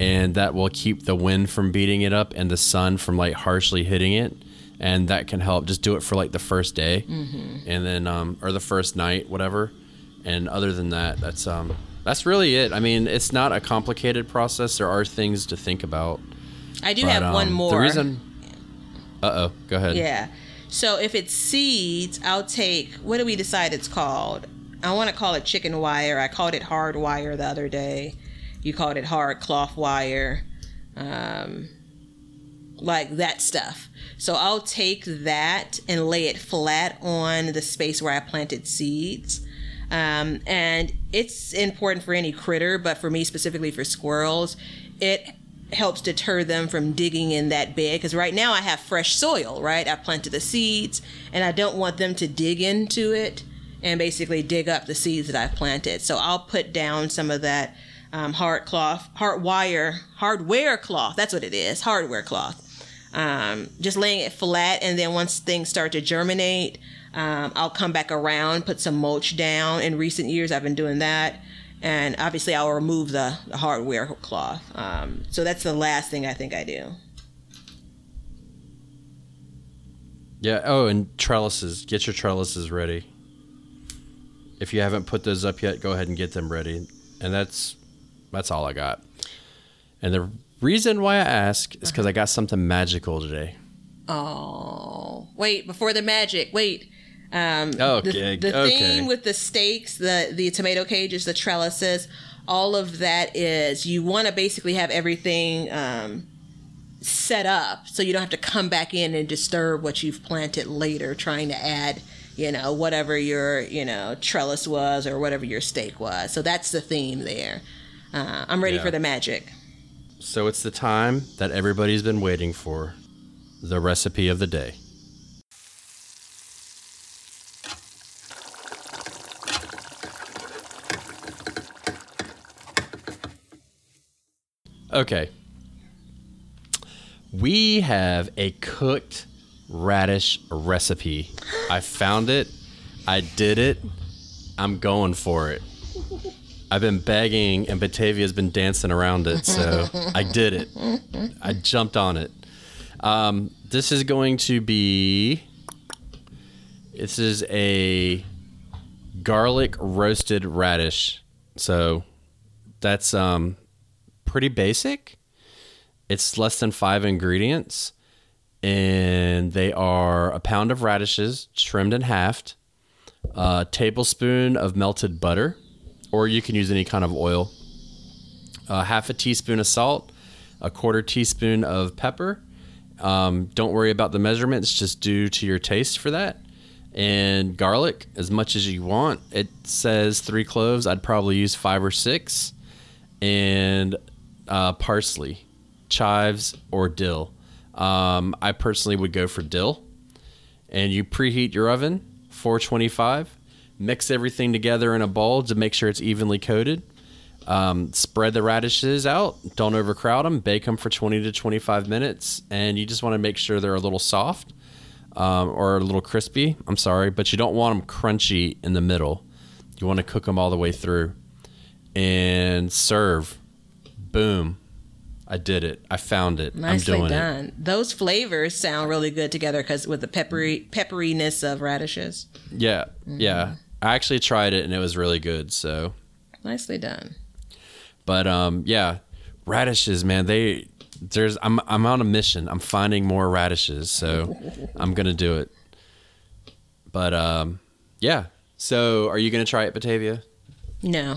and that will keep the wind from beating it up and the sun from like harshly hitting it. and that can help. Just do it for like the first day, and then um, or the first night, whatever. And other than that, that's um, that's really it. I mean, it's not a complicated process. There are things to think about. I do but, have one um, more. The reason. Uh oh. Go ahead. Yeah. So if it's seeds, I'll take what do we decide it's called? I want to call it chicken wire. I called it hard wire the other day. You called it hard cloth wire. Um, like that stuff. So I'll take that and lay it flat on the space where I planted seeds. Um, and it's important for any critter, but for me specifically for squirrels, it helps deter them from digging in that bed because right now I have fresh soil, right? I planted the seeds and I don't want them to dig into it and basically dig up the seeds that I've planted. So I'll put down some of that um, hard cloth, hard wire, hardware cloth. That's what it is, hardware cloth. Um, just laying it flat, and then once things start to germinate, um, I'll come back around, put some mulch down. In recent years, I've been doing that, and obviously, I'll remove the, the hardware cloth. Um, so that's the last thing I think I do. Yeah. Oh, and trellises. Get your trellises ready. If you haven't put those up yet, go ahead and get them ready. And that's that's all I got. And the reason why I ask is because I got something magical today. Oh, wait! Before the magic, wait. Um, Okay, The, the okay. theme with the stakes, the the tomato cages, the trellises, all of that is you want to basically have everything um, set up so you don't have to come back in and disturb what you've planted later, trying to add, you know, whatever your you know trellis was or whatever your stake was. So that's the theme there. Uh, I'm ready Yeah. for the magic. So it's the time that everybody's been waiting for. The recipe of the day. Okay. We have a cooked radish recipe. I found it. I did it. I'm going for it. I've been begging, and Batavia's been dancing around it, so I did it. I jumped on it. Um, this is going to be. This is a garlic roasted radish. So that's um, pretty basic. It's less than five ingredients, and they are a pound of radishes trimmed and halved, a tablespoon of melted butter, or you can use any kind of oil, a half a teaspoon of salt, a quarter teaspoon of pepper. Um, don't worry about the measurements, just do to your taste for that. And garlic, as much as you want. It says three cloves. I'd probably use five or six. And uh, parsley, chives, or dill. Um, I personally would go for dill. And you preheat your oven, 425. Mix everything together in a bowl to make sure it's evenly coated. Um, spread the radishes out. Don't overcrowd them. Bake them for 20 to 25 minutes. And you just want to make sure they're a little soft um, or a little crispy. I'm sorry, but you don't want them crunchy in the middle. You want to cook them all the way through. And serve. Boom. I did it. I found it. Nicely I'm doing it. done. Those flavors sound really good together because with the peppery pepperiness of radishes. Yeah. Yeah. I actually tried it and it was really good. So Nicely done. But um, yeah, radishes, man. They there's I'm I'm on a mission. I'm finding more radishes, so I'm gonna do it. But um, yeah. So are you gonna try it, Batavia? No,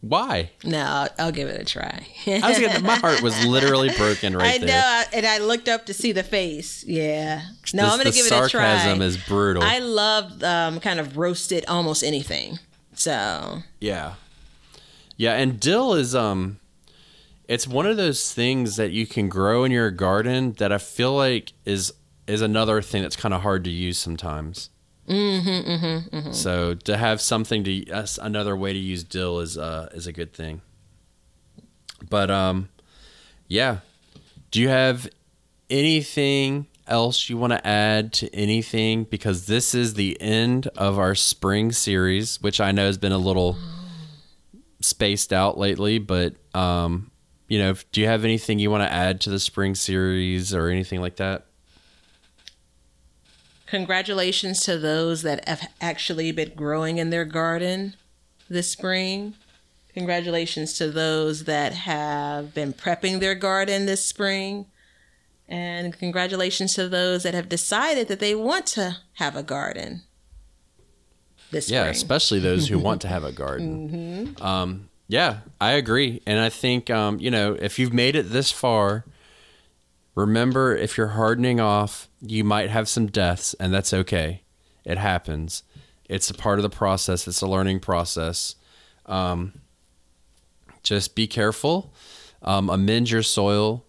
Why? no, I'll, I'll give it a try. I was gonna. My heart was literally broken right I know, there. I- and I looked up to see the face. Yeah, no, This- I'm gonna give it a try. sarcasm is brutal. I love um, kind of roasted almost anything. So Yeah. Yeah, and dill is um it's one of those things that you can grow in your garden that I feel like is is another thing that's kind of hard to use sometimes. Mm-hmm, mm-hmm, mm-hmm. So to have something to that's another way to use dill is uh is a good thing. But um yeah. Do you have anything else you want to add to anything because this is the end of our spring series which i know has been a little spaced out lately but um you know do you have anything you want to add to the spring series or anything like that Congratulations to those that have actually been growing in their garden this spring. Congratulations to those that have been prepping their garden this spring. And congratulations to those that have decided that they want to have a garden this spring. yeah, spring. especially those who want to have a garden. Um, yeah, I agree, and I think um, you know if you've made it this far, remember if you're hardening off, you might have some deaths, and that's okay. It happens. It's a part of the process. It's a learning process. Um, just be careful, um, amend your soil,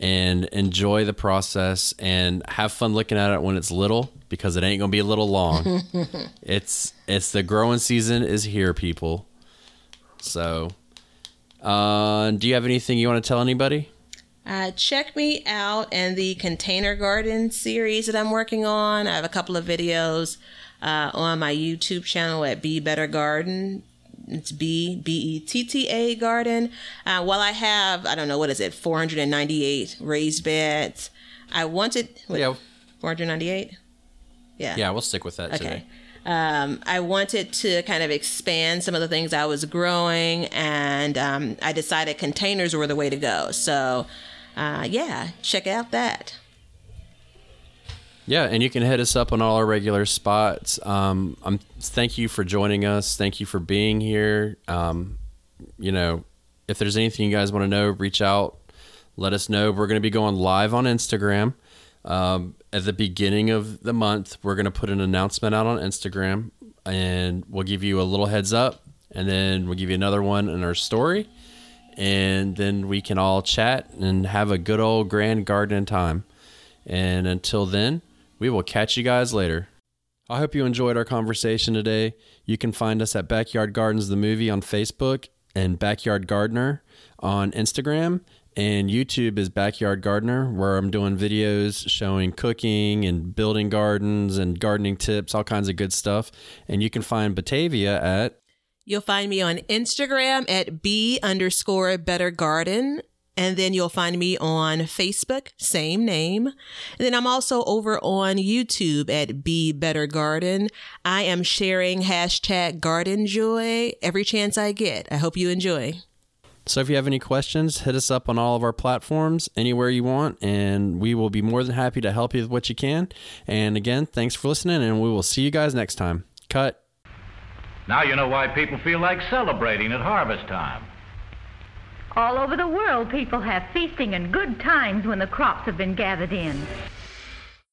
and enjoy the process, and have fun looking at it when it's little because it ain't gonna be a little long. it's it's the growing season is here, people. So, uh, do you have anything you want to tell anybody? Uh, check me out in the container garden series that I'm working on. I have a couple of videos uh, on my YouTube channel at Be Better Garden. It's B B E T T A Garden. Uh, while I have, I don't know what is it, 498 raised beds. I wanted what, Yeah. 498. Yeah. Yeah, we'll stick with that Okay. today. Um, I wanted to kind of expand some of the things I was growing, and um, I decided containers were the way to go. So, uh, yeah, check out that. Yeah, and you can hit us up on all our regular spots. Um, um, thank you for joining us. Thank you for being here. Um, you know, if there's anything you guys want to know, reach out. Let us know. We're going to be going live on Instagram um, at the beginning of the month. We're going to put an announcement out on Instagram, and we'll give you a little heads up, and then we'll give you another one in our story, and then we can all chat and have a good old grand garden time. And until then, we will catch you guys later. I hope you enjoyed our conversation today. You can find us at Backyard Gardens the Movie on Facebook and Backyard Gardener on Instagram. And YouTube is Backyard Gardener, where I'm doing videos showing cooking and building gardens and gardening tips, all kinds of good stuff. And you can find Batavia at You'll find me on Instagram at B underscore Better Garden. And then you'll find me on Facebook, same name. And then I'm also over on YouTube at Be Better Garden. I am sharing hashtag garden joy every chance I get. I hope you enjoy. So if you have any questions, hit us up on all of our platforms, anywhere you want, and we will be more than happy to help you with what you can. And again, thanks for listening, and we will see you guys next time. Cut. Now you know why people feel like celebrating at harvest time. All over the world, people have feasting and good times when the crops have been gathered in.